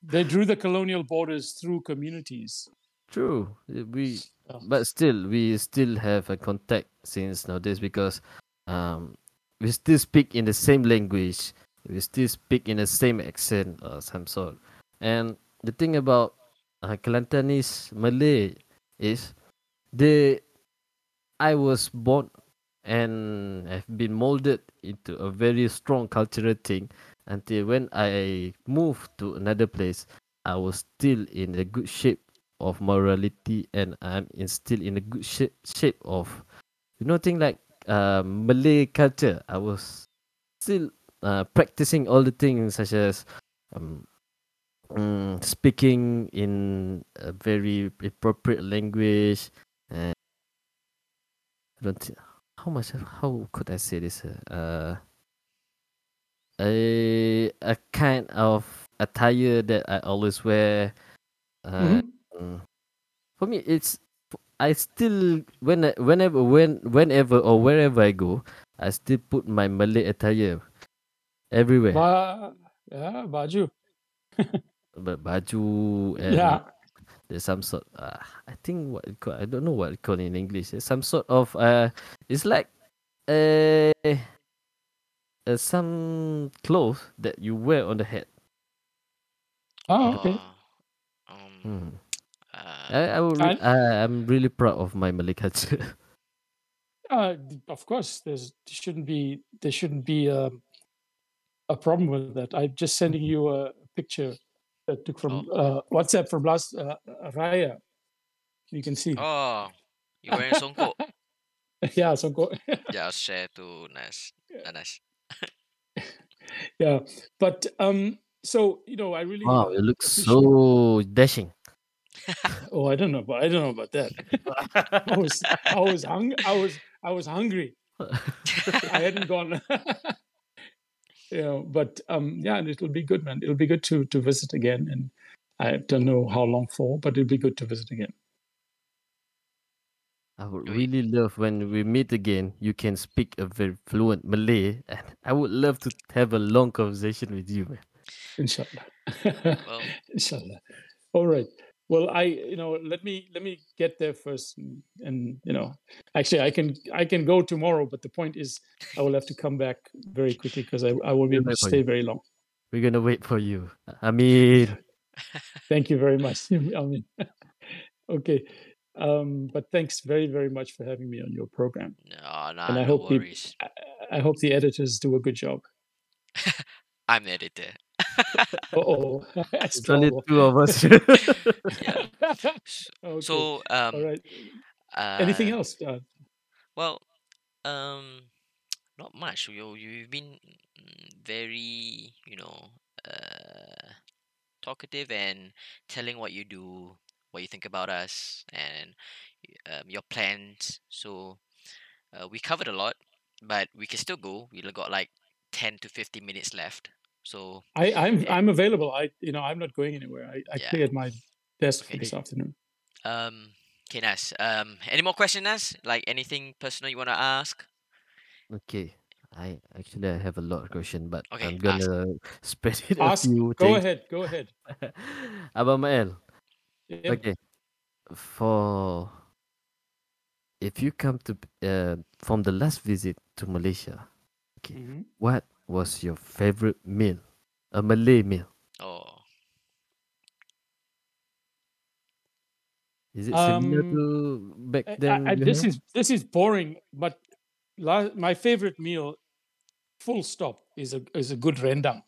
they drew the colonial borders through communities. True. Uh, We but still we still have a contact since nowadays because um we still speak in the same language. We still speak in the same accent or some sort. And the thing about uh, Kelantanese Malay is they I was born and have been molded into a very strong cultural thing until when I moved to another place, I was still in a good shape of morality and I'm in still in a good shape shape of you know thing like uh, Malay culture. I was still uh, practicing all the things such as um, mm, speaking in a very appropriate language and I don't thi- how much how could I say this uh a a kind of attire that I always wear uh, Mhm. Mm. For me, it's I still when I, whenever when whenever or wherever I go, I still put my Malay attire everywhere. Ba- yeah, baju. But baju and Yeah. there's some sort. Uh, I think what it call, I don't know what it called in English. It's some sort of uh, it's like uh, uh some clothes that you wear on the head. Oh, okay. Uh, um, Hmm. uh, I I, would re- And- I I'm really proud of my Malay culture. Uh, of course, there's there shouldn't be there shouldn't be um, a problem with that. I'm just sending you a picture that I took from uh, WhatsApp from last uh, Raya. You can see. oh, you wearing songkok? yeah, so go. yeah, I'll share to Naz. Anas. yeah, but um, so you know, I really wow, it looks so dashing. Oh, I don't know, but I don't know about that. I was I was hung I was I was hungry. I hadn't gone. you know, but um, yeah, and it'll be good, man. It'll be good to to visit again, and I don't know how long for, but it'll be good to visit again. I would We- really love when we meet again. You can speak a very fluent Malay, and I would love to have a long conversation with you, man. Inshallah. Well, Inshallah. All right. Well, I you know let me let me get there first, and, and you know actually I can I can go tomorrow, but the point is I will have to come back very quickly because I I won't be able to stay you. very long. We're gonna wait for you. I mean, Thank you very much. I mean, okay. Um, but thanks very very much for having me on your program, no, nah, and I no hope the worries. I, I hope the editors do a good job. I'm the editor. Oh, it's only two of us. Yeah. Okay. So, um, all right. uh, Anything else? Uh, Well, um, not much. You you've been mm, very, you know, uh, talkative and telling what you do what you think about us, and um, your plans. So uh, we covered a lot, but we can still go. We got like ten to fifteen minutes left. So I, I'm Yeah. I'm available. I you know I'm not going anywhere. I, I Yeah. cleared my desk for Okay. this afternoon. um, okay, Naz. Um, any more questions, Naz? Like anything personal you wanna ask? Okay. I actually I have a lot of questions, but Okay, I'm gonna spread it a Ask. few Go things. ahead. Go ahead. Abang Mail, Yep. okay. For if you come to uh, from the last visit to Malaysia, okay, Mhm. what was your favorite meal? A Malay meal. Oh, Is it similar Um, to back then? I, I, this is this is boring, but la, my favorite meal, full stop, is a is a good rendang.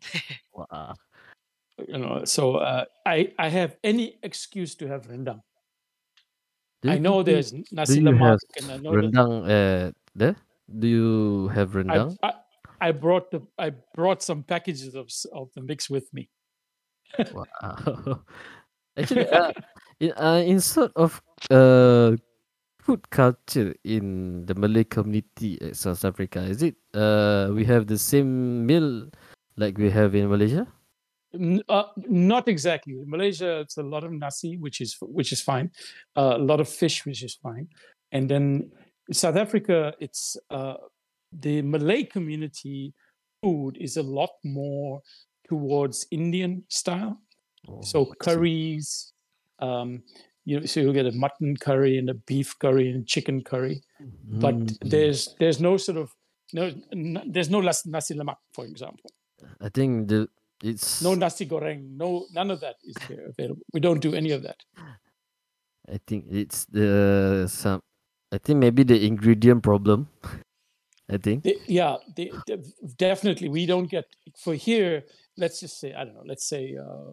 Wow. You know, so uh, I I have any excuse to have rendang. Do I know you- there's nasi lemak, and I know that rendang uh, there? Do you have rendang? I I brought the I brought some packages of of the mix with me. Wow. Actually, uh, in, uh, in sort of uh, food culture in the Malay community at South Africa, is it uh, we have the same meal like we have in Malaysia? Uh, not exactly. In Malaysia, it's a lot of nasi, which is which is fine. Uh, a lot of fish, which is fine. And then South Africa, it's uh, the Malay community food is a lot more towards Indian style. Oh, So curries, um, you know, so you get a mutton curry and a beef curry and chicken curry. But Mm. there's there's no sort of no n- there's no nasi lemak, for example. I think the it's No nasi goreng, no none of that is there available. We don't do any of that. I think it's the some. I think maybe the ingredient problem. I think. Yeah, definitely. We don't get for here. Let's just say I don't know. Let's say uh,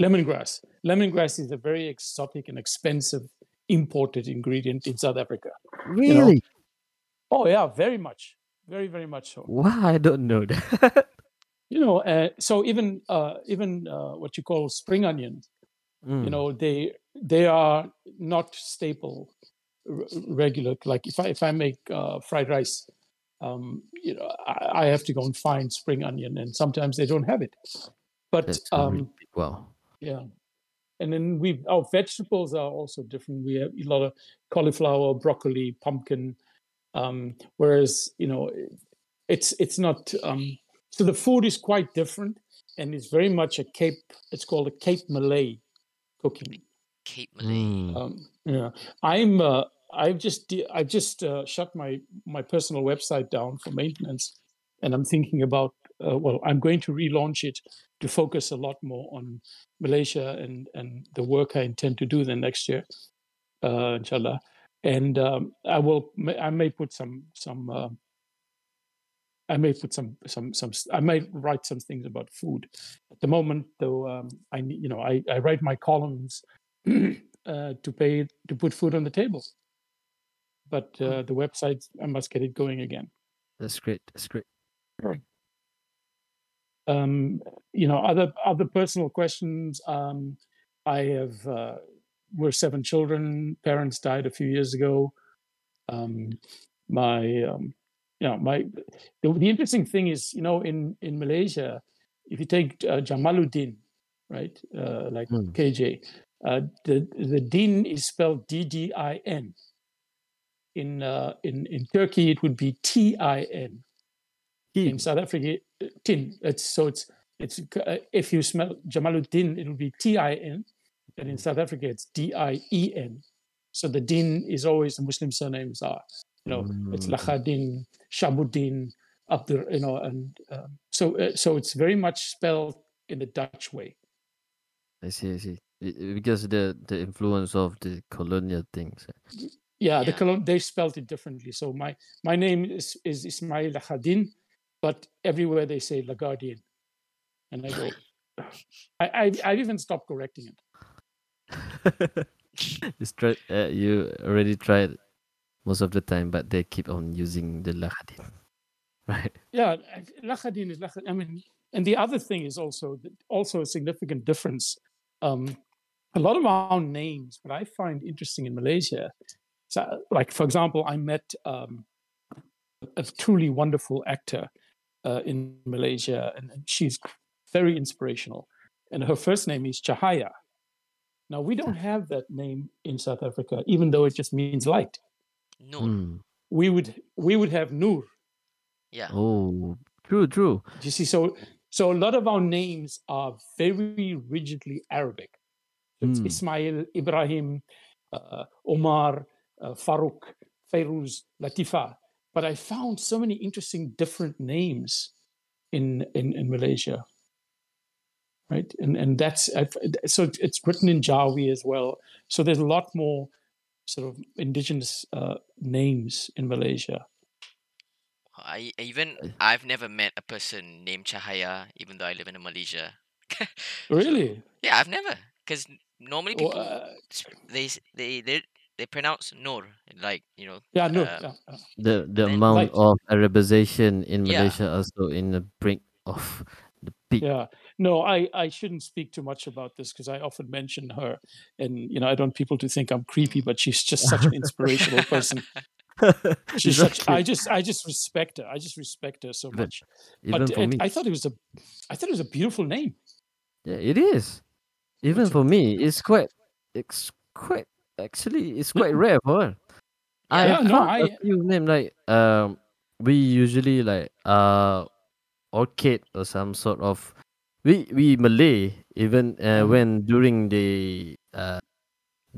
lemongrass. Lemongrass is a very exotic and expensive imported ingredient in South Africa. Really? Oh yeah, very much, very very much so. Why I don't know that. You know, uh, so even uh, even uh, what you call spring onions. you Mm. know they they are not staple r- regular like if i if i make uh, fried rice um you know I, I have to go and find spring onion and sometimes they don't have it but um wow. yeah and then we our vegetables are also different we have a lot of cauliflower broccoli pumpkin um whereas you know it's it's not um so the food is quite different and it's very much a cape it's called a cape malay cooking Cape Malay. Mm. um, yeah, I'm. Uh, I've just. de- I've just uh, shut my my personal website down for maintenance, and I'm thinking about. Uh, well, I'm going to relaunch it to focus a lot more on Malaysia and and the work I intend to do then next year, uh, inshallah. And um, I will. I may put some some. I may put some some some. I may write some things about food. At the moment, though, um, I you know I, I write my columns uh, to pay to put food on the table. But uh, the website, I must get it going again. That's great. That's great. Um, you know, other other personal questions. Um, I have uh, we're seven children. Parents died a few years ago. Um, my um, you know my the, the interesting thing is you know in in Malaysia, if you take uh, Jamaluddin, right, uh, like Mm. KJ, uh, the the din is spelled D D I N. In uh, in in Turkey, it would be T I N. In South Africa, tin. It's so it's it's uh, if you smell Jamaluddin, it'll be T I N, and in South Africa, it's D I E N. So the din is always the Muslim surnames are, you know, it's Mm. Lakhadin, Shabuddin, Abdur, you know, and um, so uh, so it's very much spelled in the Dutch way. I see. I see. I- I- Because the the influence of the colonial things. eh. Yeah, the colon they spelled it differently. So my my name is is Ismail Lagardien, but everywhere they say Lagardian, and I go. I, I I've even stopped correcting it. It's try, uh, you already tried most of the time, but they keep on using the lahadin, right? Yeah, Lakhadin is Lakhadin. I mean, and the other thing is also also a significant difference. Um, a lot of our names, what I find interesting in Malaysia, so, like for example, I met um, a truly wonderful actor uh, in Malaysia, and, and she's very inspirational. And her first name is Cahaya. Now we don't have that name in South Africa, even though it just means light. No. Mm. We would we would have Nur. Yeah. Oh, true, true. You see? So so a lot of our names are very rigidly Arabic. It's Mm. Ismail, Ibrahim, uh, Omar, uh, Farouk, Feiruz, Latifa. But I found so many interesting different names in in, in Malaysia. Right, and and that's I've, so it's- it's written in Jawi as well. So there's a lot more sort of indigenous uh, names in Malaysia. I even Uh, I've never met a person named Cahaya, even though I live in Malaysia. Really? Yeah, I've never. Because normally Well, people uh, they they they they pronounce Nur like you know. yeah, no, um, yeah, yeah. The the then amount Light. of Arabization in Yeah. Malaysia also in the brink of the peak. Yeah, no, I I shouldn't speak too much about this because I often mention her, and you know I don't want people to think I'm creepy, but she's just such an inspirational person. She's such. I just I just respect her. I just respect her so much. Even But it, me, I thought it was a, I thought it was a beautiful name. yeah, it is. Even Which- for me, it's quite, it's quite actually, it's quite Mm. rare for her. I Yeah, no, found a I- few name like um, we usually like uh, orchid or some sort of. We we Malay even uh, Mhm. when during the uh,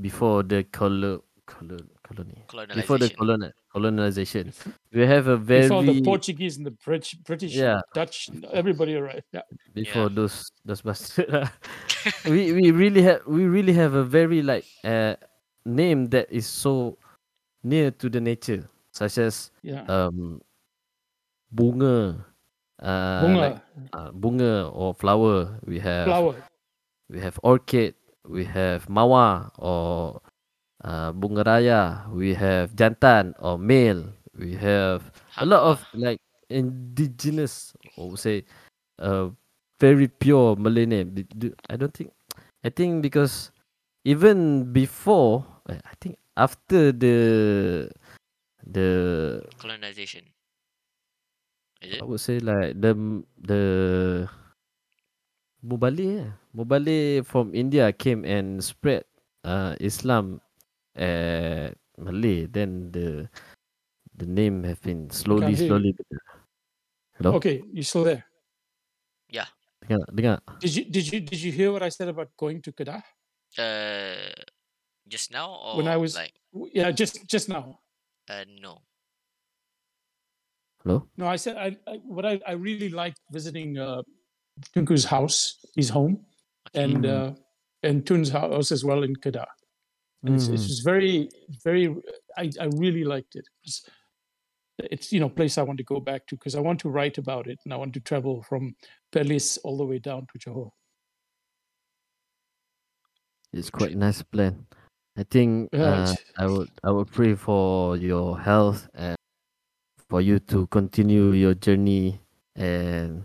before the color color colony before the colonization. coloni- colonization we have a very Before the Portuguese and the British, British, Yeah. Dutch, everybody arrived. Yeah, before Yeah. those those bastards. we we really have we really have a very like uh name that is so near to the nature, such as yeah. um bunga, uh, Bunga, like, uh, bunga or flower. We have flower. we have orchid, we have mawa or uh, bunga raya, we have jantan or male, we have a lot of like indigenous or say uh very pure Malay name. I don't think I think because even before uh, I think after the the colonization. Is? I would say like the the Mubali yeah. Mubali from India came and spread uh Islam at Malay then the the name have been slowly slowly Hello? Okay, you still there? dengar dengar Did you did you did you hear what I said about going to Kedah? Uh, just now or When I was- like Yeah, just just now. uh no. Hello No, I said I, I what I, I really liked visiting uh, Tunku's house, his home, and Mm. uh, and Tun's house as well in Kedah. And it's, it's Mm. just very, very. I, I really liked it. It's, it's you know place I want to go back to because I want to write about it and I want to travel from Perlis all the way down to Johor. It's quite nice plan. I think Yeah, uh, I would I would pray for your health and for you to continue your journey and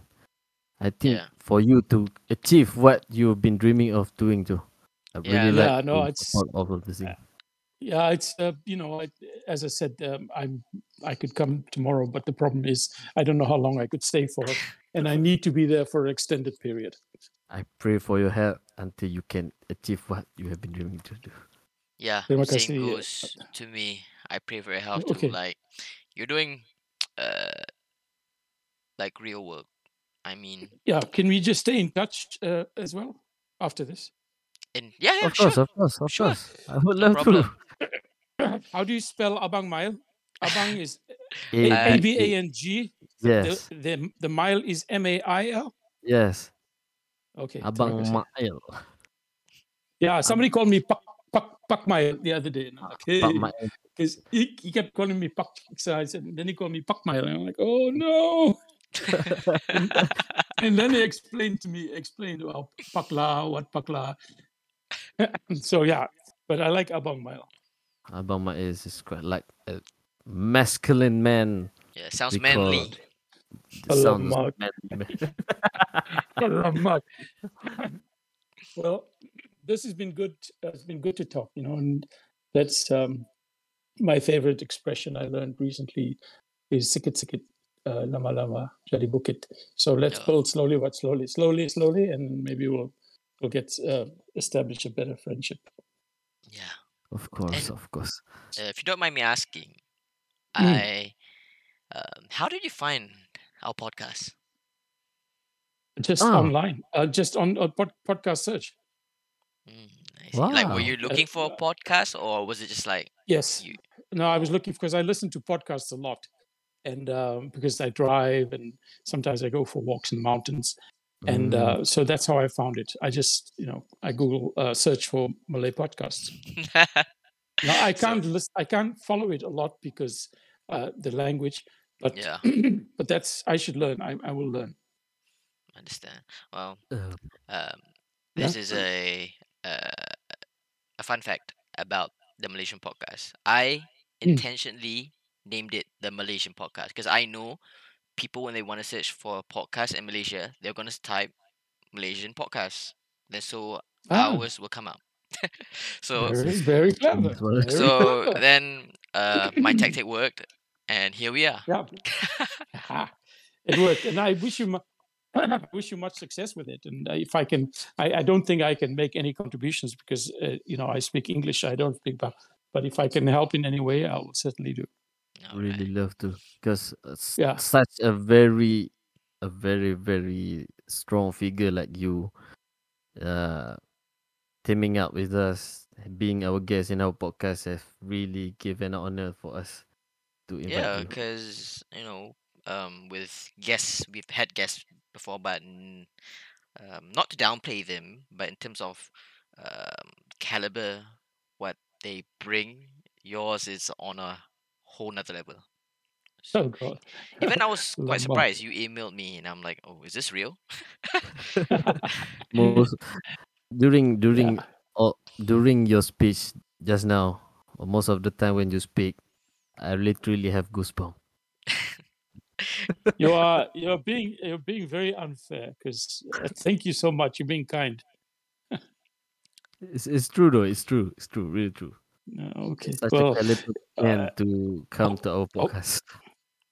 I think Yeah. for you to achieve what you've been dreaming of doing too. I Yeah, really Yeah, like no, to it's- support all of this thing. Yeah, it's uh, you know, I, as I said, um, I'm I could come tomorrow, but the problem is I don't know how long I could stay for, and I need to be there for an extended period. I pray for your health until you can achieve what you have been dreaming to do. Yeah, same uh, goes to me. I pray for your health Okay. too. Like you're doing, uh, like real work. I mean, Yeah, can we just stay in touch uh, as well after this? in yeah, yeah, of course, of course, of Sure. course. I would love problem. to. How do you spell Abang Mail? Abang is A- A B A N G. Yes, The, the the mile is M A I L. yes. Okay. Abang terima kasih. Mail. Yeah, somebody called me Pak Pak Pak Mail the other day. Okay. Pak hey, Mail. Because he, he kept calling me Pak. So I said, then he called me Pak and I'm like, oh no. and then he explained to me, explained well, Pakla, what Pakla. so yeah, but I like Abang Mail. Is, is quite like a masculine man. yeah, sounds Because- manly. The sound Alamak. manly well, this has been good. Uh, it's been good to talk, you know, and that's um, my favorite expression I learned recently is sikit sikit uh, lama lama jadi bukit. So let's Yeah. build slowly but slowly, slowly, slowly, and maybe we'll we'll get uh, establish a better friendship. Yeah. Of course, And- of course. Uh, if you don't mind me asking, Mm. I um, how did you find our podcast? Just Oh. online, uh, just on a pod- podcast search. Mm, I see. Like, were you looking for a podcast, or was it just like Yes. you? No, I was looking because I listen to podcasts a lot, and um, because I drive and sometimes I go for walks in the mountains, and Mm, uh, so that's how I found it. I just you know I Google uh, search for Malay podcasts. Now I can't listen. I can't follow it a lot because uh, the language, but Yeah. but that's I should learn. I, I will learn. Understand. Well, uh, um, Yeah. this is a uh, a fun fact about the Malaysian podcast. I Mm. intentionally named it the Malaysian podcast because I know people when they want to search for a podcast in Malaysia, they're gonna type Malaysian podcast. Then so Ah, ours will come up. so very very clever. That's Very so clever. then uh, my tactic worked, and here we are. Yeah. It worked, and I wish you. Mu- I wish you much success with it. And uh, if I can, I, I don't think I can make any contributions because uh, you know I speak English. I don't speak, but but if I can help in any way, I will certainly do. All really right. love to because s- Yeah. such a very a very very strong figure like you uh teaming up with us being our guest in our podcast have really given an honor for us to invite Yeah, you because you know, um, with guests, we've had guests before, but n- um, not to downplay them, but in terms of um, caliber, what they bring, yours is on a whole nother level. So God. Even I was quite Lambang. surprised. You emailed me, and I'm like, "Oh, is this real?" most during during Yeah. or during your speech just now or most of the time when you speak i literally have goosebumps you are you're being you're being very unfair because uh, thank you so much. You're being kind. it's, it's true though it's true it's true really true Uh, okay. such Well, a caliber uh, to come to our oh. podcast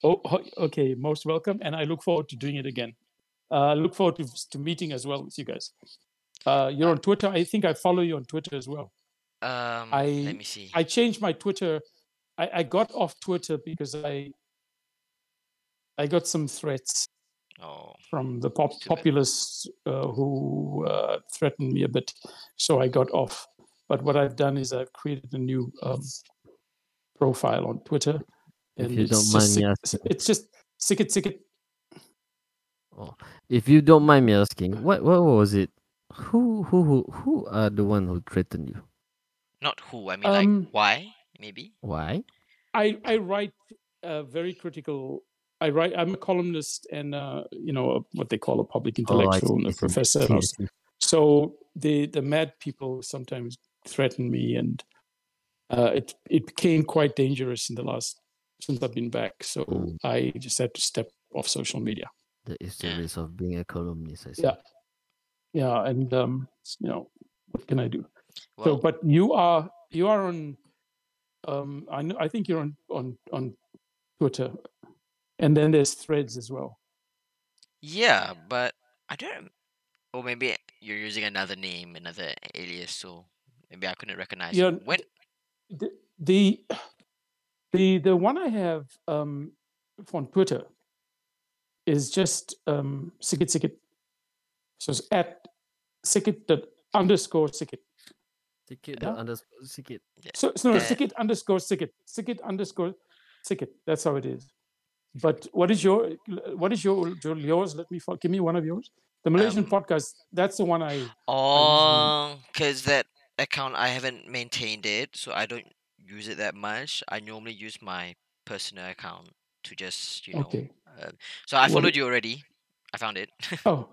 Oh, ho- okay. Most welcome, and I look forward to doing it again. Uh, I look forward to to meeting as well with you guys. Uh, you're on Twitter. I think I follow you on Twitter as well. Um, I- let me see. I changed my Twitter. I, I got off Twitter because I I got some threats oh, from the pop- Too populists uh, who uh, threatened me a bit, so I got off. But what I've done is I've created a new um, profile on Twitter, If and you it's don't just mind me sick- asking. it's just sick it sick it. Oh, if you don't mind me asking, what what was it? Who who who who are the one who threatened you? not who. I mean, like, Um, why? Maybe. Why? I I write uh, very critical. I write. I'm a columnist and uh, you know what they call a public Oh, intellectual see, and I a see, professor. And see, I all. see. So the the mad people sometimes threaten me, and uh, it it became quite dangerous in the last since I've been back. So Mm. I just had to step off social media. That is the Yeah. risk of being a columnist. I see. Yeah. Yeah, and um, you know what can I do? so, but you are you are on. Um, I know. I think you're on on on Twitter, and then there's Threads as well. yeah, but I don't. Or maybe you're using another name, another alias, so maybe I couldn't recognize Yeah, you. When? the the the, the one I have um, on Twitter is just um, Sikit Sikit. So it's at Sikit dot underscore Sikit. Sikit Yeah. underscore sikit. So, so no, Sikit underscore Sikit. Sikit underscore Sikit. That's how it is. But what is your what is your your- yours? Let me give me one of yours. The Malaysian Um, podcast. That's the one I. Oh, because that account I haven't maintained it, so I don't use it that much. I normally use my personal account to just, you know. Okay. Uh, so I followed it- you already. I found it. Oh.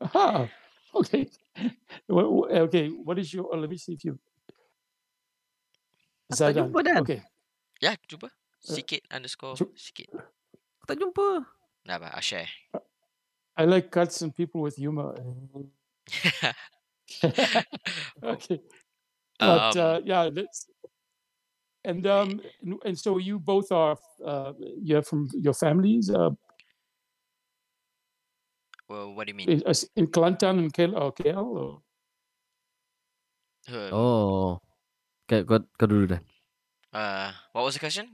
Aha. Okay. Wha- wha- okay. What is your? oh, let me see if you. Zaidan. Okay. yeah, cuba. Uh, Sikit underscore cu- sikit. Tak jumpa. Nah, but I'll share. I like cuts and people with humor. okay. But Um, uh, yeah, let's. And um, and, and so you both are uh, you're from your families uh, well, what do you mean? in, as- in Kelantan and KL or KL or Um, Oh. Kau, kau, kau dulu dah. uh, what was the question?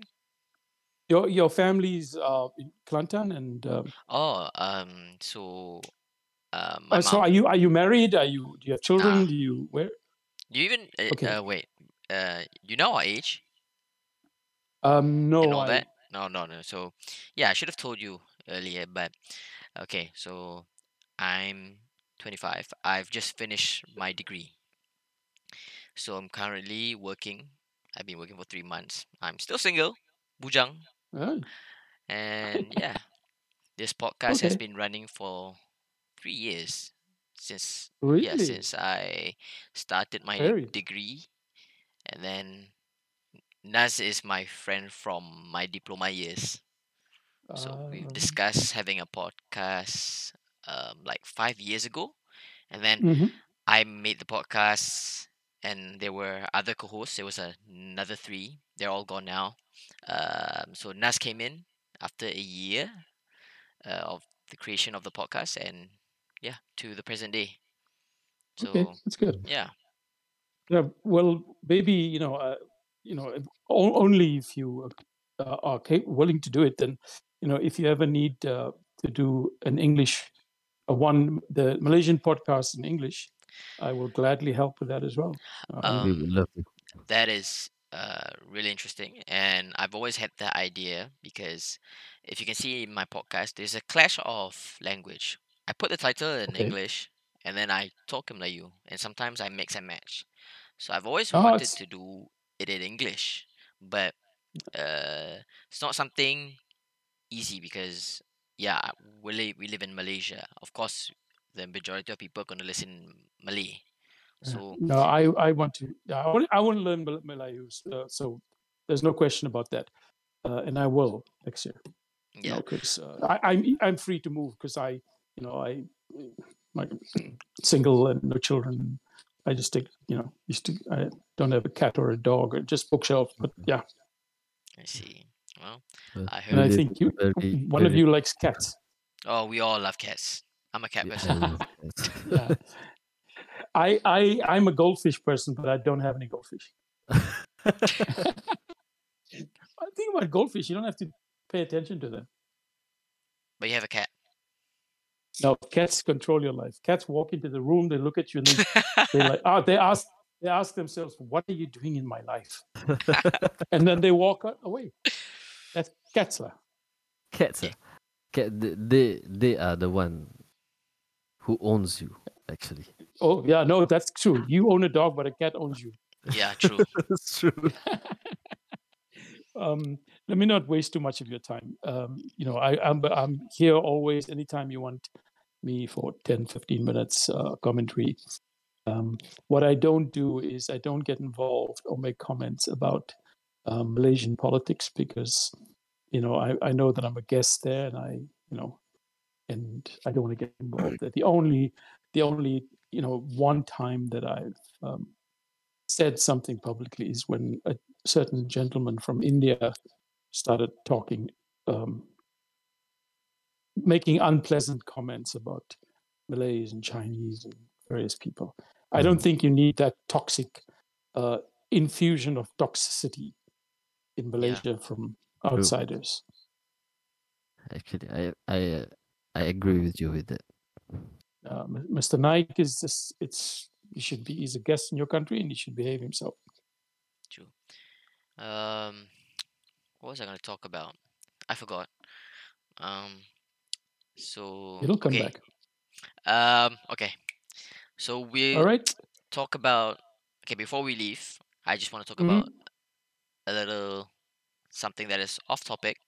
Your your families are in Kelantan and um, Oh, um, so, uh, my uh, so mom. are you are you married? Are you do you have children? Nah. Do you where? You even uh, Okay. uh, wait. Uh, you know our age Um, no, I, that? No, no, no. So, yeah, I should have told you earlier, but okay. So, I'm 25. I've just finished my degree. So I'm currently working. I've been working for three months. I'm still single, bujang, Ah, and yeah, this podcast has been running for three years since really? yeah since I started my Very. degree, and then Naz is my friend from my diploma years. So we've Um, discussed having a podcast um, like five years ago, and then mhm. I made the podcast, and there were other co-hosts. There was another three. They're all gone now. Um, so Naz came in after a year uh, of the creation of the podcast, and yeah, to the present day. So Okay, that's good. yeah, Yeah, well, maybe you know, uh, you know, if- only if you uh, are ca- willing to do it. Then, you know, if you ever need uh, to do an English, uh, one the Malaysian podcast in English, I will gladly help with that as well. Um, Um, would love to. that is uh, really interesting, and I've always had that idea because if you can see in my podcast, there's a clash of language. I put the title in Okay. English, and then I talk in Melayu, and sometimes I mix and match. So I've always Oh, wanted it's- to do it in English, but uh, it's not something easy because yeah, we live we live in Malaysia. Of course, the majority of people are gonna listen Malay. Yeah. So No, I I want to. I want I want to learn Mal- Malayu. Uh, so there's no question about that, uh, and I will next year. Yeah, know, because uh, I, I'm I'm free to move because I you know I my single and no children. I just take you know used to I don't have a cat or a dog or just bookshelf. But yeah, I see. Well, Uh, I and I think you one of you likes cats. Oh, we all love cats. I'm a cat person. I. Yeah. I I I'm a goldfish person, but I don't have any goldfish. I think about goldfish. You don't have to pay attention to them. But you have a cat. No, cats control your life. Cats walk into the room, they look at you, and they, they like, ah, they ask, they ask themselves, "What are you doing in my life?" and then they walk away. That's cats, lah. Cats. Yeah. ah. They, they they are the one who owns you. Actually, Oh yeah, no, that's true. You own a dog, but a cat owns you. yeah, true. that's true. Um, let me not waste too much of your time. Um, you know, I, I'm I'm here always. Anytime you want me for 10, 15 minutes uh, commentary. Um, what I don't do is I don't get involved or make comments about um, Malaysian politics because you know I, I know that I'm a guest there and I you know and I don't want to get involved. The only the only you know one time that I've um, said something publicly is when a certain gentleman from India started talking, um, making unpleasant comments about Malays and Chinese and various people. I don't Mhm. think you need that toxic uh, infusion of toxicity in Malaysia from outsiders. Actually, I I uh, I agree with you with that. Uh, Mr. Naik is just, it's, he should be, he's a guest in your country and he should behave himself. True. Um, what was I gonna talk about? I forgot. Um, so It'll come okay. back. Um, okay. So we All right. talk about okay before we leave. I just want to talk Mhm. about a little something that is off topic.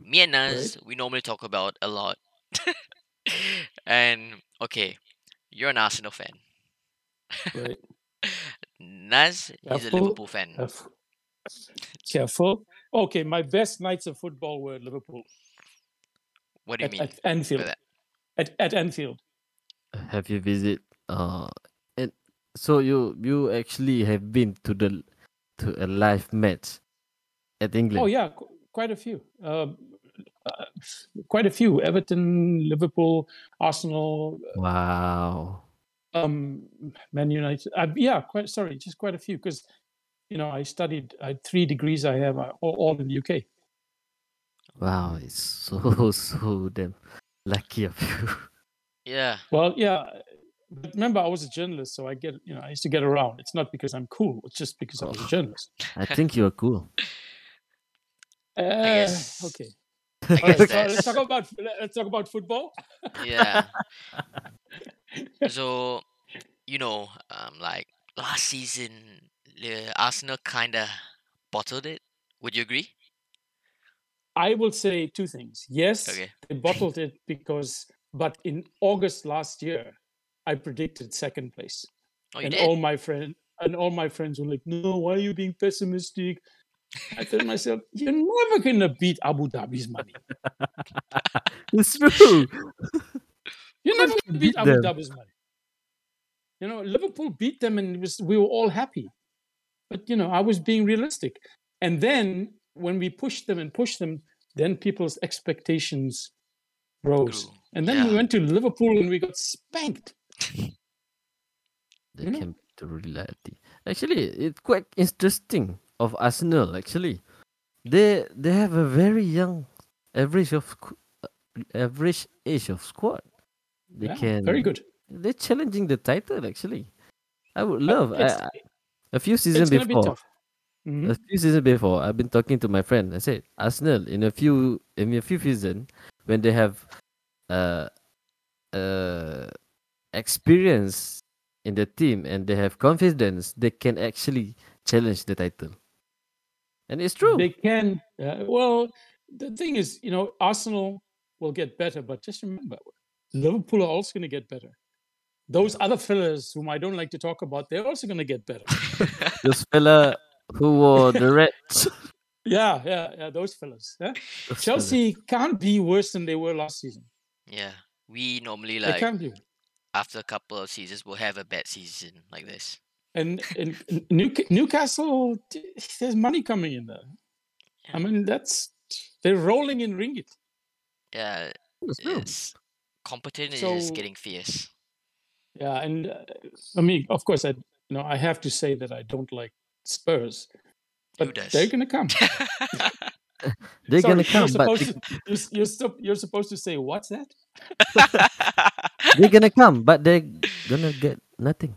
Me and Naz, we normally talk about a lot. and okay, you're an Arsenal fan. Right. Naz, he's a Liverpool fan. Caref- Careful. Okay, my best nights of football were at Liverpool What do you at, mean? at Anfield. that? At, at Anfield. Have you visit uh, and so you you actually have been to the to a live match at England. Oh yeah, qu- quite a few. Um, uh, quite a few. Everton, Liverpool, Arsenal, Wow. um, Man United. Uh, yeah, quite. Sorry, just quite a few because you know I studied. I had three degrees. I have uh, all, all in the UK. Wow, it's so so damn lucky of you. Yeah. Well, yeah. But remember, I was a journalist, so I get you know I used to get around. It's not because I'm cool. It's just because I was a journalist. I think you're cool. Uh, guess- okay. I All guess right, so let's talk about let's talk about football. yeah. So, you know, um, like last season, the Arsenal kind of bottled it. Would you agree? I will say two things. Yes, Okay. they bottled it because, but in August last year, I predicted second place, Oh, and did. all my friend and all my friends were like, "No, why are you being pessimistic?" I told myself, "You're never gonna beat Abu Dhabi's money. It's true. You're never gonna beat beat Abu them. Dhabi's money." You know, Liverpool beat them, and it was we were all happy. But you know, I was being realistic. And then when we pushed them and pushed them, then people's expectations rose. Grew. And then we went to Liverpool and we got spanked. They You know? came to reality. Actually, it's quite interesting of Arsenal. Actually, they they have a very young average of uh, average age of squad. They Yeah, can very good. They're challenging the title. Actually, I would love. I, I- a few seasons be before, tough. Mhm. a few seasons before, I've been talking to my friend. I said Arsenal in a few in a few season when they have uh uh experience in the team and they have confidence, they can actually challenge the title. And it's true. They can. Uh, well, the thing is, you know, Arsenal will get better, but just remember, Liverpool are also going to get better. Those other fellas whom I don't like to talk about, they're also going to get better. Those fella who wore the red. yeah, yeah, yeah. Those fellas. Yeah? those fella. Chelsea can't be worse than they were last season. yeah. We normally they like can't be. after a couple of seasons we'll have a bad season like this. And, and and Newca- Newcastle, there's money coming in there. I mean, that's they're rolling in ringgit. Yeah. It's true. It's competition is getting fierce. Yeah, and uh, I mean, of course, I you know I have to say that I don't like Spurs, Who but does? they're gonna come. They're Sorry, gonna come, You're but to, you're, you're, sup- you're supposed to say what's that? they're gonna come, but they're gonna get nothing.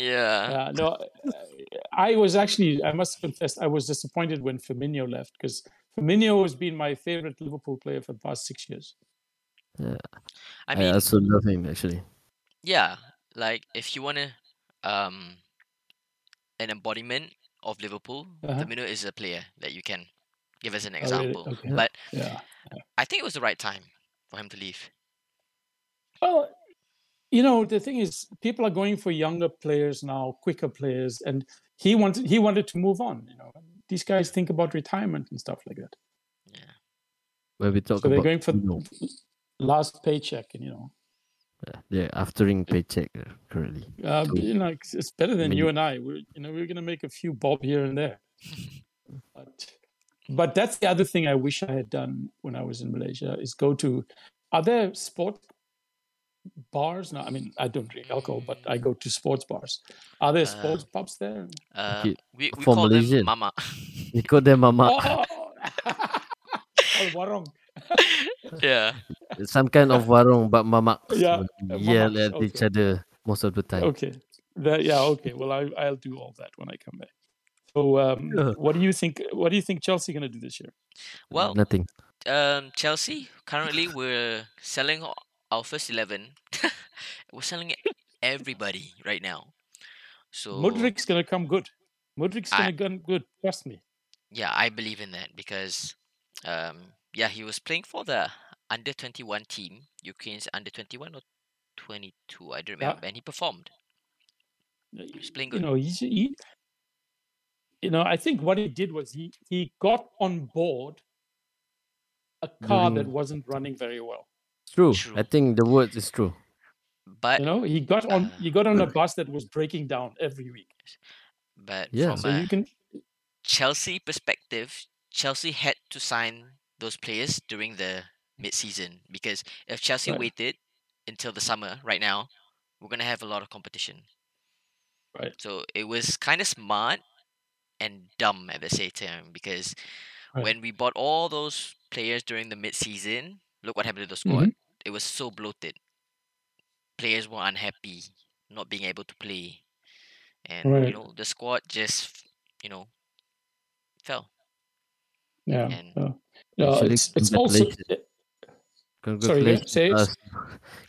Yeah. Uh, no, I was actually, I must confess, I was disappointed when Firmino left because Firmino has been my favorite Liverpool player for the past six years. Yeah. I, mean, also love him actually. yeah, like if you wanna um an embodiment of Liverpool, Uh-huh. Firmino is a player that you can give as an Oh, really? example. Okay. But Yeah. I think it was the right time for him to leave. Well, you know, the thing is, people are going for younger players now, quicker players, and he wanted he wanted to move on. You know, these guys think about retirement and stuff like that. Yeah. When we talk so they're going for Firmino, last paycheck, and you know, yeah, they're aftering paycheck uh, currently. uh, So- you know, it's, it's better than mean- you and I. We're you know we're gonna make a few bob here and there, but but that's the other thing I wish I had done when I was in Malaysia is go to. Are there sport bars? No, I mean I don't drink alcohol, but I go to sports bars. Are there Uh, sports pubs there? Uh, Okay, we, we for call Malaysian. them mama. You call them mama, Oh, oh warung. yeah. some kind of warung, but mama Yeah, would uh, yell mamaks, at each okay. other most of the time. Okay. That, yeah. Okay. Well, I I'll do all that when I come back. So, um, Yeah. what do you think? What do you think Chelsea going to do this year? Well, Nothing. um, Chelsea currently we're selling o- our first eleven. we're selling it everybody right now. So Mudryk's going to come good. I- going to come good. Trust me. yeah, I believe in that because, um, yeah, he was playing for the under twenty one team, Ukraine's under twenty one or twenty two, I don't Yeah. remember, and he performed. He's playing good You know, he's he. You know, I think what he did was he he got on board a car that wasn't running very well. True. True. I think the word is true. but You know, he got on uh, he got on a bus that was breaking down every week. but Yeah. from So a you can Chelsea perspective, Chelsea had to sign those players during the mid-season because if Chelsea Right. waited until the summer right now, we're gonna have a lot of competition. Right. So it was kind of smart and dumb at the same time because Right. when we bought all those players during the mid-season, look what happened to the Mm-hmm. Squad. It was so bloated. Players were unhappy not being able to play, and you know the squad just you know fell. yeah. And- yeah. No, it's it's also congratulations. Sorry, yeah, Congratulations, to it. us.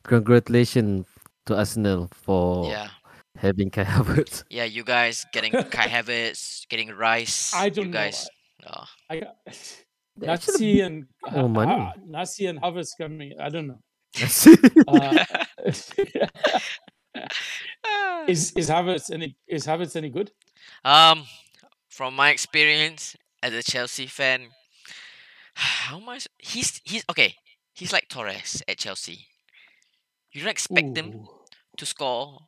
Congratulations to Arsenal for Yeah, having Kai Havertz. yeah. You guys getting Kai Havertz, getting Rice. I don't know. guys. Oh, I got They actually Nasi and more money. Ha- Nasi and Havertz coming. I don't know. uh, Uh, is is Havertz any is Havertz any good? um, from my experience as a Chelsea fan, how much he's he's okay. He's like Torres at Chelsea. You don't expect him to score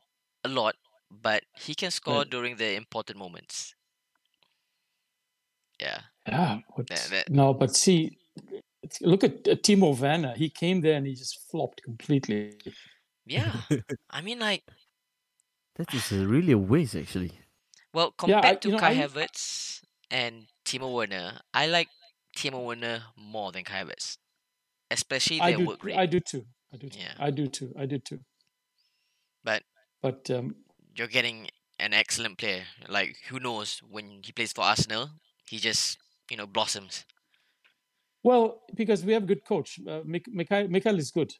a lot, but he can score Right. during the important moments. Yeah, Yeah, but that- no, but see, look at uh, Timo Werner. He came there and he just flopped completely. yeah. I mean, like, that is a really a waste, actually. well, Yeah, I- compared to know, Kai I- Havertz and Timo Werner, I like Timo Werner more than Kai Havertz, especially I their do, work rate. I do too. I do, too. Yeah. I do too. I do too. But But um, you're getting an excellent player. Like, who knows when he plays for Arsenal, he just you know blossoms. well, because we have a good coach, uh, Mikel, Mikel is good.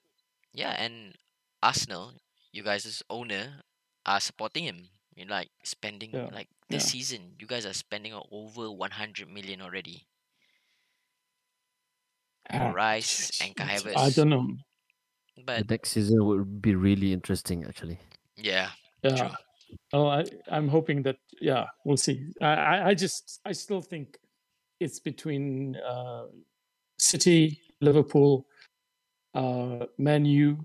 Yeah, and Arsenal, you guys as owner are supporting him. You're like spending Yeah, like this yeah. season, you guys are spending over 100 million already. Ah, Rice and Kai I don't know. The But next season would be really interesting, actually. yeah, Yeah. True. Well, I, I'm hoping that. Yeah, we'll see. I, I, I just, I still think it's between uh, City, Liverpool, uh, Man U,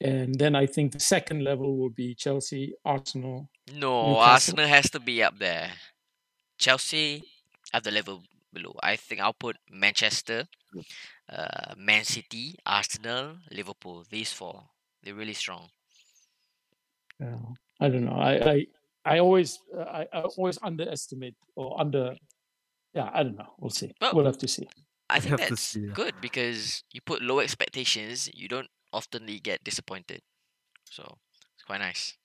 and then I think the second level will be Chelsea, Arsenal. no, Newcastle. Arsenal has to be up there. Chelsea at the level below. I think I'll put Manchester, uh, Man City, Arsenal, Liverpool. These four, they're really strong. Yeah, I don't know. I, I, I always, uh, I, I always underestimate or under. Yeah, I don't know. We'll see. Well, we'll have to see. I think that's see, yeah. good because you put low expectations, you don't oftenly get disappointed. So it's quite nice.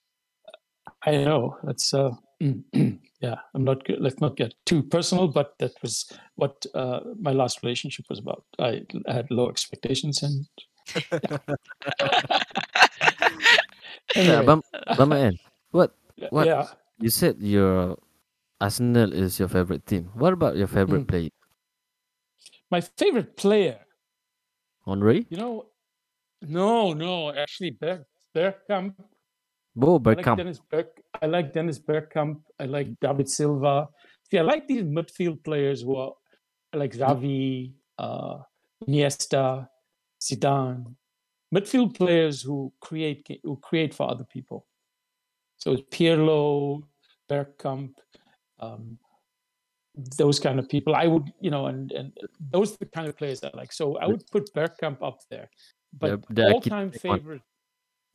I know that's uh, yeah. I'm not good. Let's not get too personal, but that was what uh, my last relationship was about. I had low expectations, and Yeah, anyway, Bam, Bamaen, what y- what- yeah. you said your Arsenal is your favorite team. What about your favorite Mm. player? My favorite player, Henry? you know, no, no, actually, Berg, Bergkamp. Bo I like Dennis Berg. I like Dennis Bergkamp. I like David Silva. See, I like these midfield players who are like Xavi, uh, Iniesta, Zidane. Midfield players who create who create for other people. So it's Pirlo, Bergkamp, um, those kind of people. I would, you know, and and those are the kind of players I like. So I would put Bergkamp up there. But The- the all-time favorite,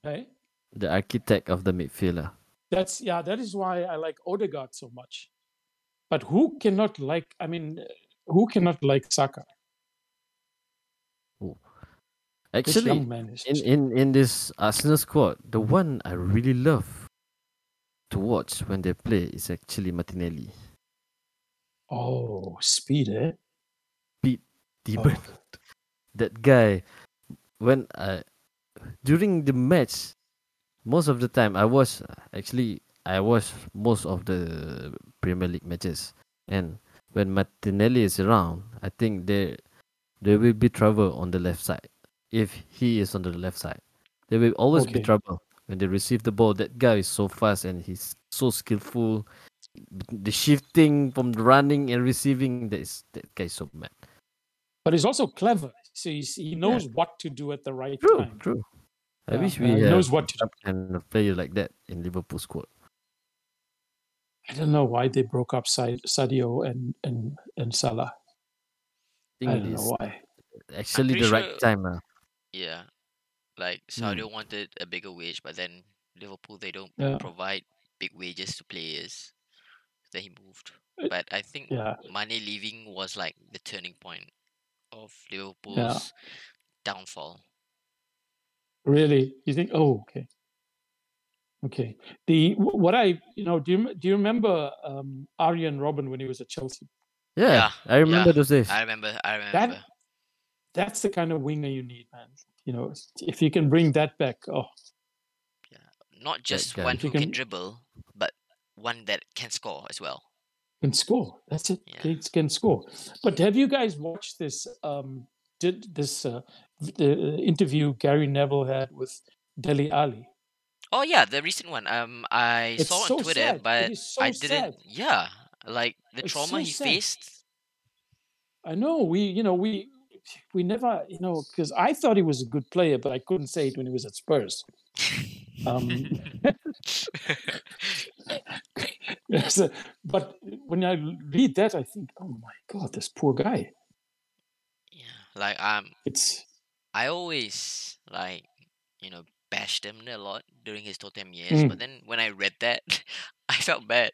hey? the architect of the midfielder. That's yeah. That is why I like Odegaard so much. But who cannot like? I mean, who cannot like Saka? This Actually, young man is. in, in in this Arsenal squad, the one I really love to watch when they play is actually Martinelli. oh, speed, eh? Demon. Oh, That guy, when I during the match, most of the time I was actually I watch most of the Premier League matches, and when Martinelli is around, I think there there will be trouble on the left side. If he is on the left side, there will always be trouble when they receive the ball. That guy is so fast and he's so skillful. The shifting from the running and receiving, that is that guy is so mad. but he's also clever. So he's, he knows what to do at the right True, time. true. true. I Yeah, wish uh, we he knows what to do. some kind of player like that in Liverpool squad. I don't know why they broke up Sadio and and and Salah. I I don't know why. actually the right sure- time. Uh. Yeah, like Hmm. Sadio wanted a bigger wage, but then Liverpool they don't Yeah. provide big wages to players. Then he moved. Uh, But I think Yeah, Mane leaving was like the turning point of Liverpool's downfall. really. You think? Oh, okay. Okay. The what I you know do you do you remember um, Arjen Robben when he was at Chelsea? Yeah, Yeah, I remember yeah, those days. I remember. I remember. That, That's the kind of winger you need, man. You know, if you can bring that back, oh, yeah, Not just guy. one who can can- dribble, but one that can score as well. can score. That's it. Yeah. Kids can score. But have you guys watched this? Um, did this uh, the uh, interview Gary Neville had with Dele Alli? Oh yeah, the recent one. Um, I It's saw on so Twitter, sad. But is so I didn't. sad. Yeah, like the It's trauma so he sad. faced. I know we, you know, we we never, you know, because I thought he was a good player, but I couldn't say it when he was at Spurs. Um, So, but when I read that, I think, oh my god, this poor guy. yeah, like um, It's I always like you know bashed him a lot during his Tottenham years, Mm. but then when I read that, I felt bad.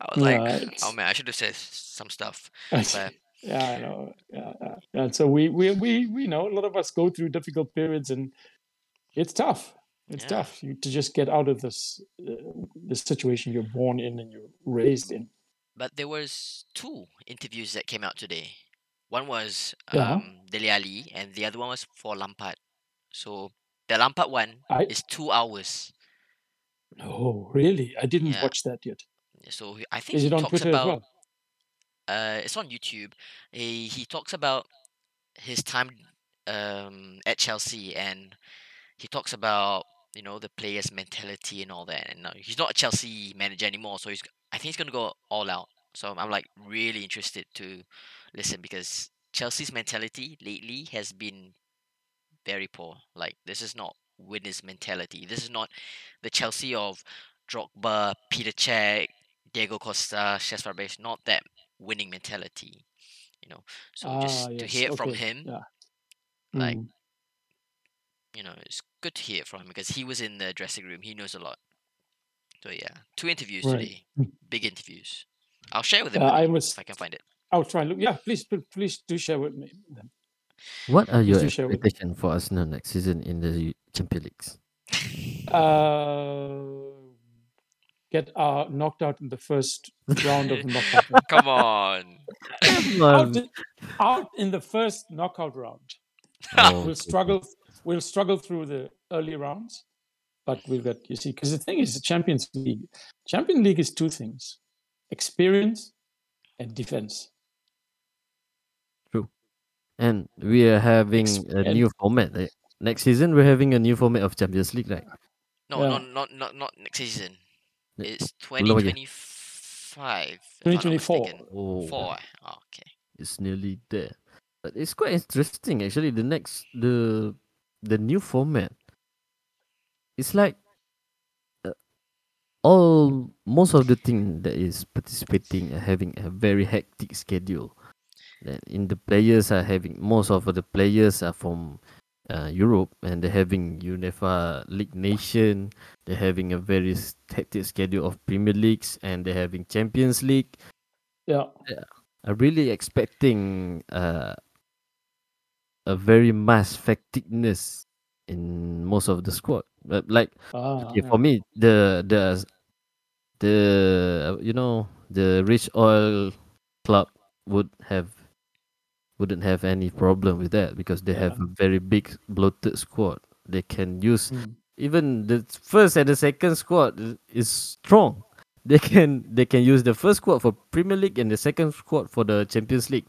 I was like, yeah, oh man, I should have said some stuff. But yeah, I know. Yeah, yeah. And so we, we, we, we know a lot of us go through difficult periods, and it's tough. It's Yeah. tough you, to just get out of this uh, this situation you're born in and you're raised in. but there was two interviews that came out today. One was Yeah. um Dele Alli, and the other one was for Lampard. So the Lampard one I is two hours. no, really, I didn't Yeah. watch that yet. So I think Is he it on talks Twitter about as well? Uh, it's on YouTube. He he talks about his time um at Chelsea and he talks about you know the players' mentality and all that. And now he's not a Chelsea manager anymore, so he's I think he's gonna go all out. So I'm like really interested to listen because Chelsea's mentality lately has been very poor. Like this is not winners' mentality. This is not the Chelsea of Drogba, Peter Cech, Diego Costa, Cesc Fabregas. Not that winning mentality. You know. So just Ah, to hear it from him, Yeah. like, Mm. you know, it's good to hear it from him because he was in the dressing room. He knows a lot. So yeah, two interviews Right. today. Mm. Big interviews. I'll share with him Uh, I you was. if I can find it. I'll try and look. Yeah, please, please, please do share with me. What are your do share with me. expectations for Arsenal next season in the Champions Leagues? Uh, get uh, knocked out in the first round of the knockout. Come on. Come out, on. in, out in the first knockout round. Oh, We'll okay. struggle. We'll struggle through the early rounds, but we've got you see because the thing is the Champions League. Champions League is two things: experience and defense. True, and we are having Ex- a new format. Right? Next season, we're having a new format of Champions League, right? No, Yeah. not not not not next season. Ne- It's belum 2025. if I'm not 2024. mistaken. Oh, Four. Oh, okay. it's nearly there. But it's quite interesting actually. The next the the new format. It's like uh, all most of the team that is participating are having a very hectic schedule. That in the players are having most of the players are from uh, Europe and they're having UEFA League Nation. They're having a very hectic schedule of Premier Leagues and they're having Champions League. Yeah, I'm really expecting uh, a very mass fatigueness in most of the squad. But like ah, okay, yeah. for me, the the the you know the rich oil club would have wouldn't have any problem with that because they have a very big bloated squad. They can use Mm. even the first and the second squad is, is strong. They can they can use the first squad for Premier League and the second squad for the Champions League,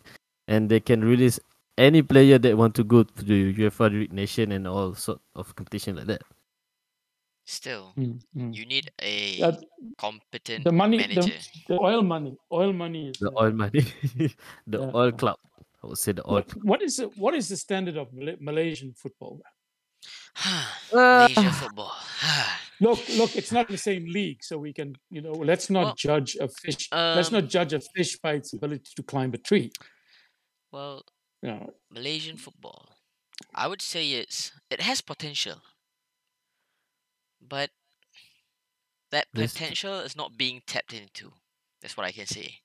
and they can release any player that want to go to the UEFA League Nation and all sort of competition like that. Still, Mm, mm. you need a Yeah, competent the money, the, manager. the oil money, oil money is The uh, oil money, the Yeah. oil club. I would say the oil. What, what is the, what is the standard of Mal- Malaysian football? Malaysia Ah. football. Look, look, it's not the same league, so we can, you know, let's not Well, judge a fish. let's um, not judge a fish by its ability to climb a tree. well, You know, Malaysian football. I would say it's it has potential, but that potential is not being tapped into. That's what I can say.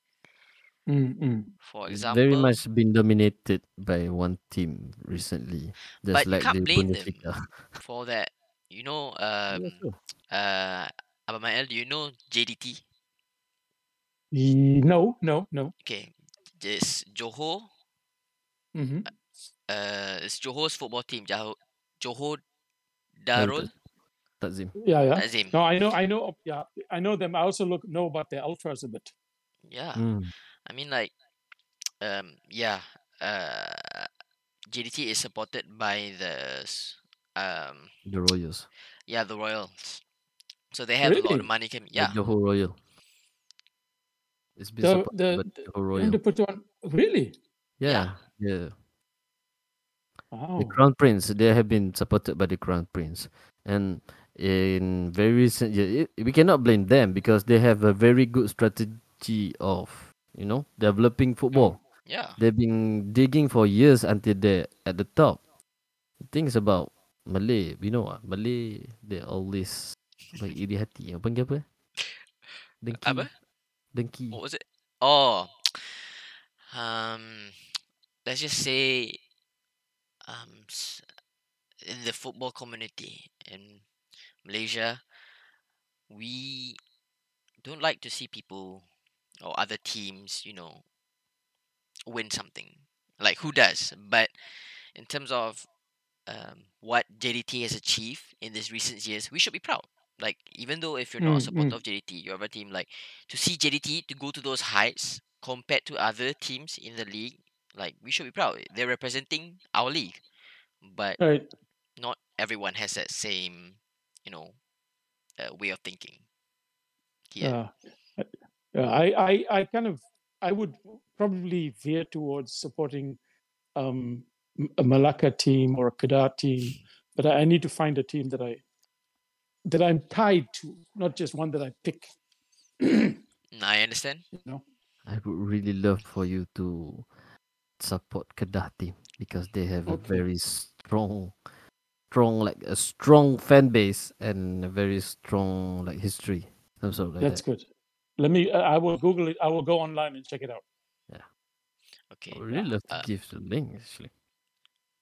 Mm, mm. For It's example, very much been dominated by one team recently. Just but you like can't the blame them Bundesliga. for that. You know, Yeah, um, sure. uh, Abamael, do you know JDT? Ye- No, no, no. Okay, this Johor. hmm Uh, it's Johor's football team. Johor, Johor Darul Darul Takzim. Yeah, yeah. Azim. No, I know, I know. Yeah, I know them. I also look know about the ultras a bit. Yeah, Mm. I mean like, um, yeah. Uh, JDT is supported by the um, The Royals. yeah, the Royals. So they have a lot of money coming. The Yeah, Johor Royal. It's been The supported the, by the Johor Royal. they put on really. Yeah, yeah. Wow. The Crown Prince, they have been supported by the Crown Prince. And in very recent years, we cannot blame them because they have a very good strategy of, you know, developing football. yeah. They've been digging for years until they're at the top. The thing is about Malay, you know Malay, they always like iri hati. Apa panggil apa? Dengki. Apa? Dengki. What was it? Oh, um, let's just say, um, in the football community in Malaysia, we don't like to see people or other teams, you know, win something. Like who does? But in terms of um, what JDT has achieved in these recent years, we should be proud. Like even though if you're not a Mm, supporter mm. of JDT, you're of a team like to see JDT to go to those heights compared to other teams in the league, like we should be proud. They're representing our league, but Right. not everyone has that same, you know, uh, way of thinking. Yeah. Uh, yeah, I, I, I kind of, I would probably veer towards supporting um, M- a Malacca team or a Kedah team, but I I need to find a team that I, that I'm tied to, not just one that I pick. I understand. know. I would really love for you to support Kedah team because they have a very strong, strong like a strong fan base and a very strong like history. Some sort of like That's that. good. Let me. uh, I will Google it. I will go online and check it out. Yeah. Okay. I would really love to Uh, give the link actually.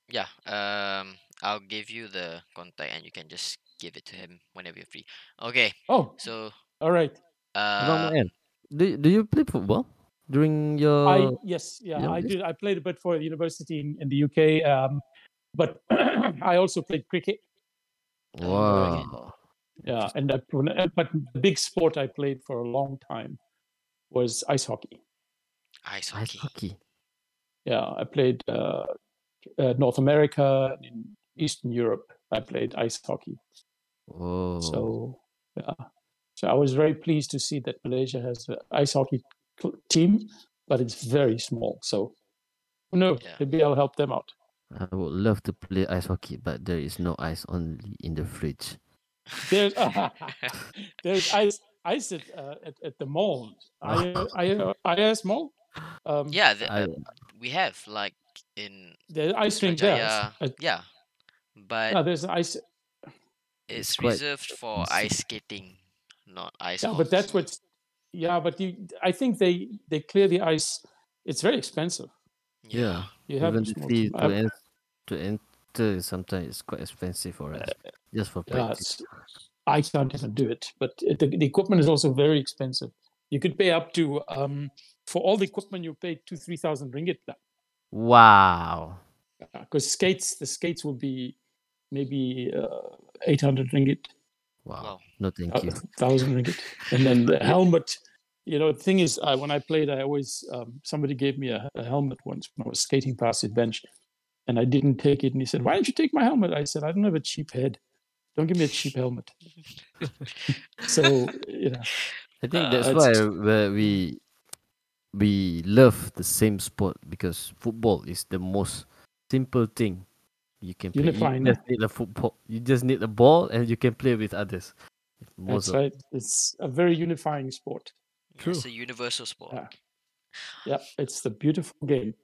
Yeah. Um, I'll give you the contact and you can just give it to him whenever you're free. Okay. Oh, So, all right. Abang uh, Mail, do do you play football during your? I yes, yeah, yeah, I yes. did. I played a bit for the university in, in the UK, um, but I also played cricket. Oh, okay. wow. Yeah, and I, but the big sport I played for a long time was ice hockey. ice Ice hockey. hockey. Yeah, I played uh, uh, North America and in Eastern Europe. I played ice hockey. Oh. So yeah, so I was very pleased to see that Malaysia has an ice hockey cl- team, but it's very small. So who knows? Yeah. Maybe I'll help them out. I would love to play ice hockey, but there is no ice only in the fridge. There's there's ice ice at uh, at, at the mall. I I IS mall. Um, yeah, the, I, uh, we have like in the ice rink there. Uh, Yeah, but yeah, there's ice. it's quite reserved for ice skating, not ice Yeah, hockey. but that's what's. Yeah, but you, I think they they clear the ice. It's very expensive. yeah. You have Even to the smoke fee some- to, I- en- to enter sometimes it's quite expensive for us just for yeah, practice. it's- I can't even do it. But the, the equipment is also very expensive. You could pay up to um for all the equipment you pay two three thousand ringgit Wow. because skates the skates will be maybe uh, eight hundred ringgit. Wow. Wow. No, thank a you. thousand ringgit. And then the helmet, you know, the thing is, I, when I played, I always um, somebody gave me a, a helmet once when I was skating past the bench, and I didn't take it. And he said, "Why don't you take my helmet?" I said, "I don't have a cheap head. Don't give me a cheap helmet." so you know, I think Uh, that's it's- why where we we love the same sport because football is the most simple thing You can play. Unifying, You just need a football. You just need a ball, and you can play with others. Most That's of- right. It's a very unifying sport. Yeah, It's a universal sport. Yeah. Yep, it's the beautiful game.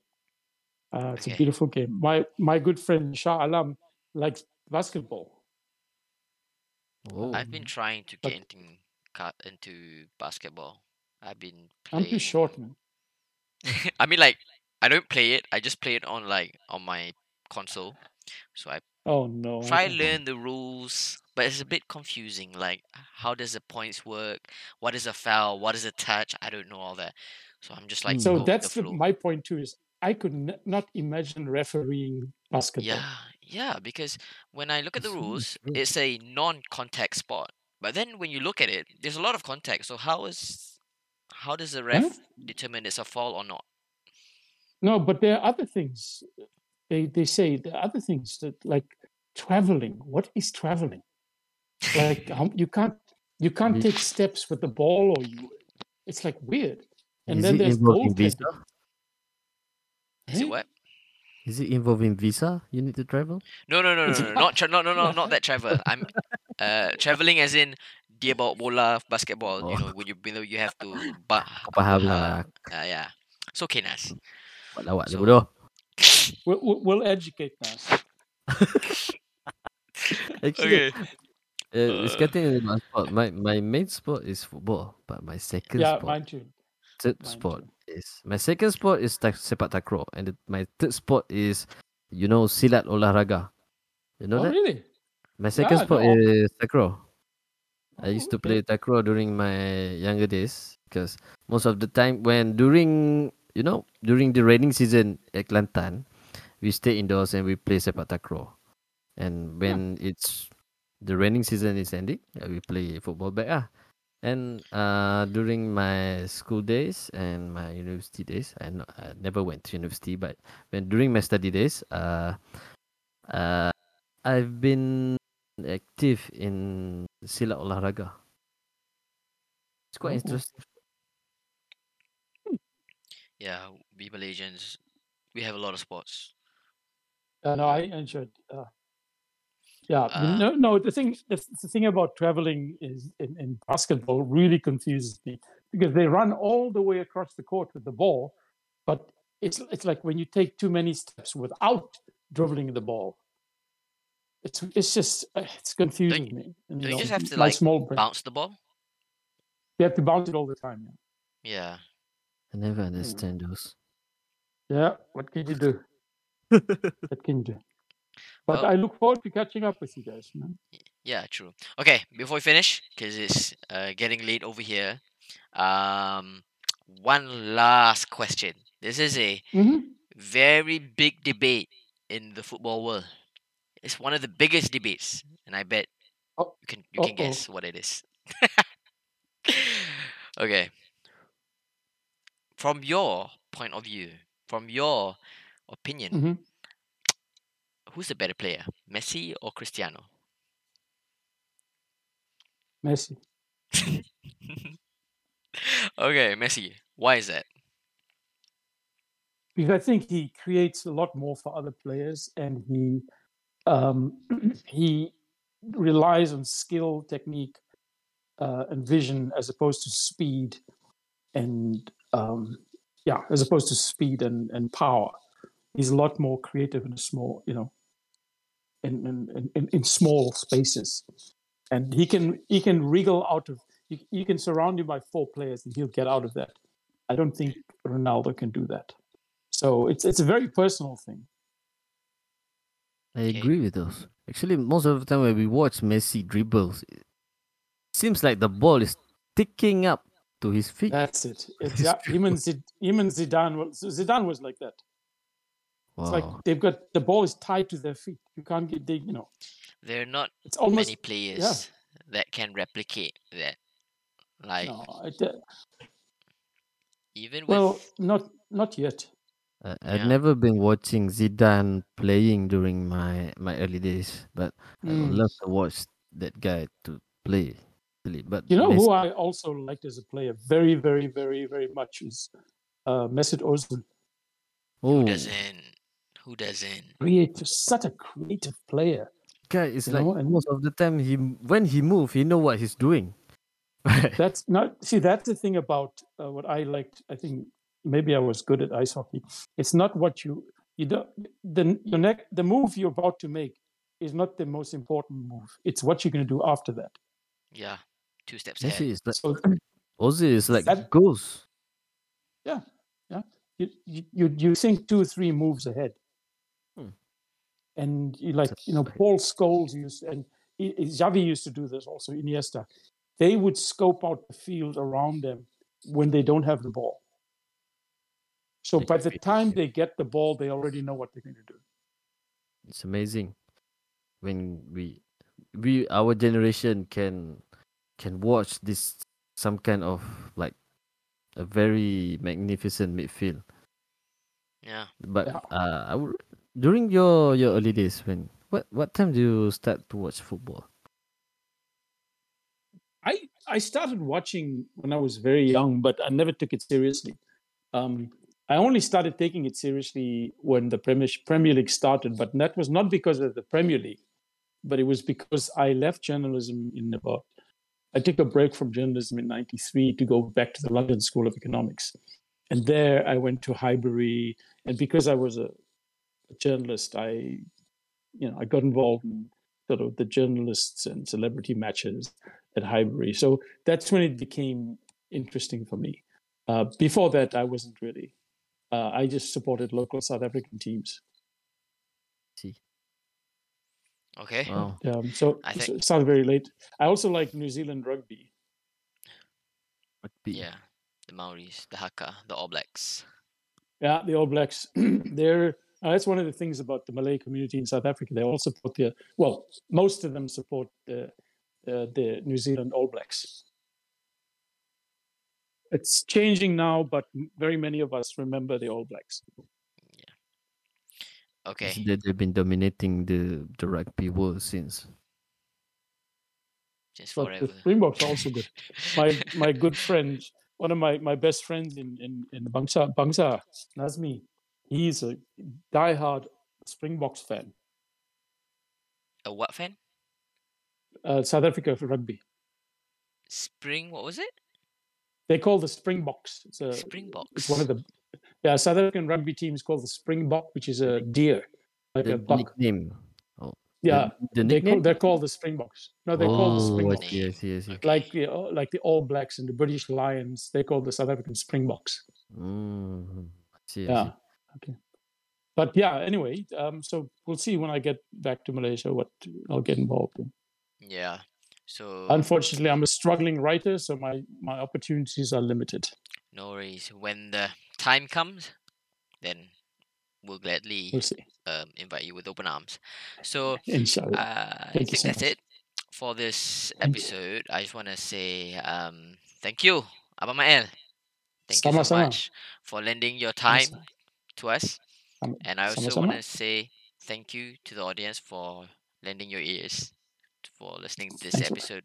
Uh, it's Okay. a beautiful game. My my good friend Shah Alam likes basketball. Oh. I've been trying to But- get into cut into basketball. I've been Playing. I'm playing. too short, man. I mean, like, I don't play it. I just play it on like on my console. So I Oh no. Try don't- learn the rules, but it's a bit confusing. Like, how does the points work? What is a foul? What is a touch? I don't know all that. So I'm just like, So that's the the, my point too. Is I could n- not imagine refereeing basketball. Yeah, yeah, because when I look at the rules, it's a non-contact sport. But then when you look at it, there's a lot of contact. So how is how does the ref determine it's a foul or not? No, but there are other things. They they say there are other things that like traveling. What is traveling? Like you can't you can't mm. take steps with the ball, or you. It's like weird. And Is then there's goaltending. Visa? Is Eh? it what? Is it involving visa? You need to travel. No, no, no, no, no, not tra- no, no, no, not that travel. I'm uh traveling as in dia bawa bola basketball. You Oh. know when you you know you have to ba- Kau faham uh, lah. uh, yeah. It's okay, Naz. Buat lawak je So- bodoh. We'll, we'll, we'll educate now. Actually, Okay. uh, it's Uh. getting about sport. My my main sport is football, but my second Yeah, sport, mine too. third mine sport too. Is my second sport is tak, sepak takraw, and the, my third sport is, you know, silat olahraga. You know oh, that? really? My second Yeah, sport no. is takraw. I Oh, used to okay. play takraw during my younger days because most of the time when during you know during the raining season at Kelantan, we stay indoors and we play sepak takraw. And when it's the raining season is ending, we play football back ah. And uh, during my school days and my university days, I, no, I never went to university, but when during my study days, uh, uh, I've been active in silat olahraga. It's quite Oh. interesting. Yeah, we Malaysians, we have a lot of sports. Uh, no, I enjoyed. Uh, yeah, Uh, no, no. The thing, the, the thing about traveling is in, in basketball really confuses me because they run all the way across the court with the ball, but it's it's like when you take too many steps without dribbling the ball. It's it's just uh, it's confusing me. And, don't you know, just have to, like, small brain. Bounce the ball. You have to bounce it all the time. Yeah. I never understand those. Yeah. yeah what can you do? what can you do? But Well- I look forward to catching up with you guys, man. Yeah, true. Okay, before we finish, because it's uh, getting late over here, um, one last question. This is a hmm very big debate in the football world. It's one of the biggest debates, and I bet Oh, you can you can uh-oh. guess what it is. okay. From your point of view, from your opinion, hmm who's the better player, Messi or Cristiano? Messi. okay, Messi. Why is that? because I think he creates a lot more for other players, and he um, he relies on skill, technique, uh, and vision as opposed to speed, and um, yeah, as opposed to speed and, and power. He's a lot more creative in a small, you know, in in, in, small spaces, and he can he can wriggle out of. You, you can surround him by four players, and he'll get out of that. I don't think Ronaldo can do that. So it's it's a very personal thing. I agree with those. Actually, most of the time when we watch Messi dribbles, it seems like the ball is ticking up to his feet. That's it. It's yeah, him and dribble. Zid, him and Zidane. Zidane was like that. It's like they've got the ball is tied to their feet. You can't get they, you know. There are not It's almost many players that can replicate that. Like no. It, uh, even with well, not not yet. I, I've Yeah. never been watching Zidane playing during my, my early days, but I would Mm. love to watch that guy to play. But You know Messi, who I also liked as a player very, very, very, very much is uh, Mesut Ozil. oh, who doesn't Who doesn't? Creative, such a creative player. Guy, it's You like and- most of the time he when he move, he know what he's doing. That's not see. That's the thing about uh, what I liked. I think maybe I was good at ice hockey. It's not what you you don't the the next the move you're about to make is not the most important move. It's what you're going to do after that. Yeah, two steps Messi ahead. is like So Ozil is like That- goals. yeah, yeah. You you you, you think two three moves ahead. And you like you know Paul Scholes used and I- I- Xavi used to do this also Iniesta. They would scope out the field around them when they don't have the ball. So They by the time they get the ball, they already know what they're going to do. It's amazing when we we our generation can can watch this some kind of like a very magnificent midfield. Yeah. But Yeah. uh, I would, during your your early days when what what time do you start to watch football? I I started watching when I was very young, but I never took it seriously. Um, I only started taking it seriously when the Premier Premier League started, but that was not because of the Premier League, but it was because I left journalism in about. I took a break from journalism in '93 to go back to the London School of Economics, and there I went to Highbury, and because I was a, a journalist, I, you know, I got involved in sort of the journalists and celebrity matches at Highbury. So that's when it became interesting for me. Uh, before that, I wasn't really. Uh, I just supported local South African teams. See, Okay. wow, Um, so, I so it started very late. I also like New Zealand rugby. rugby. Yeah. The Maoris, the Haka, the All Blacks. Yeah, the All Blacks. They're uh, that's one of the things about the Malay community in South Africa. They all support the well, most of them support the uh, the New Zealand All Blacks. It's changing now, but very many of us remember the All Blacks. Yeah. Okay. They, they've been dominating the the rugby world since. Just But forever. the Springboks are also good. My my good friend, one of my, my best friends in in in Bangsa Bangsa, Nazmi, he's a diehard Springboks fan. A what fan? Uh, South Africa for rugby. Spring. What was it? They call the Springboks. It's a Springboks. it's one of the yeah South African rugby teams called the Springbok, which is a deer, like The a buck. nickname. Oh, Yeah, the, the they call, nickname. they're called the Springboks. No, they call the oh, I Springboks. see, I see, I see. Okay. Like the like the All Blacks and the British Lions, they call the South African Springboks. Mm, I see, I see. Okay. But yeah, anyway, um, so we'll see when I get back to Malaysia what I'll get involved in. Yeah. So Unfortunately, I'm a struggling writer, so my my opportunities are limited. no worries. When the time comes, then we'll gladly We'll um, invite you with open arms. So Inshallah. uh, I Thank you so that's much. it for this episode. I just want to say um, thank you, Abang Mail. Thank you so Sama-sama. much for lending your time to us. Sama- And I also want to say thank you to the audience for lending your ears for listening to this Thanks episode.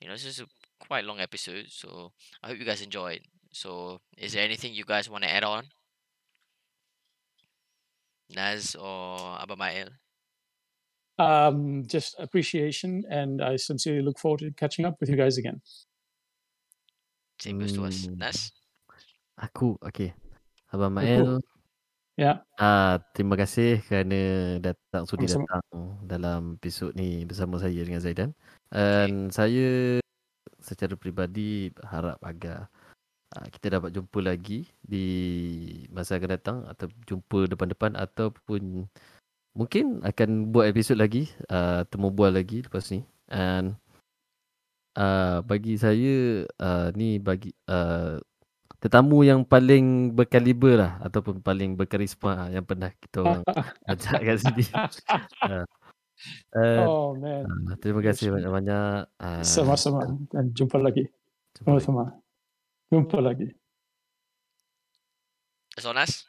You know, this is a quite long episode, so I hope you guys enjoyed. So, is there anything you guys want to add on? Naz or Abang Mail? Um, just appreciation, and I sincerely look forward to catching up with you guys again. Same goes to us. Hmm. Naz? Aku, okay. Abang Mail, Ya, ah terima kasih kerana datang sudi Sama-sama. datang dalam episod ni bersama saya dengan Zaidan. Dan saya secara peribadi harap agar ah, kita dapat jumpa lagi di masa akan datang atau jumpa depan-depan ataupun mungkin akan buat episod lagi uh, temu bual lagi lepas ni. And uh, bagi saya uh, ni bagi uh, tetamu yang paling berkaliber lah ataupun paling berkarisma yang pernah kita orang ajak kat sini. Uh, uh, oh man, uh, terima kasih banyak-banyak. Uh, sama-sama, dan jumpa lagi. Sama-sama, jumpa lagi. That's all, Nas?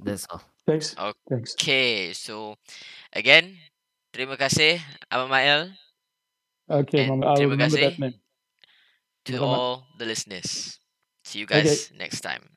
That's all. Thanks. Okay. Thanks. Okay, so again, terima kasih Abang Mael Okay, Mama, terima kasih to all the listeners. See you Okay. guys next time.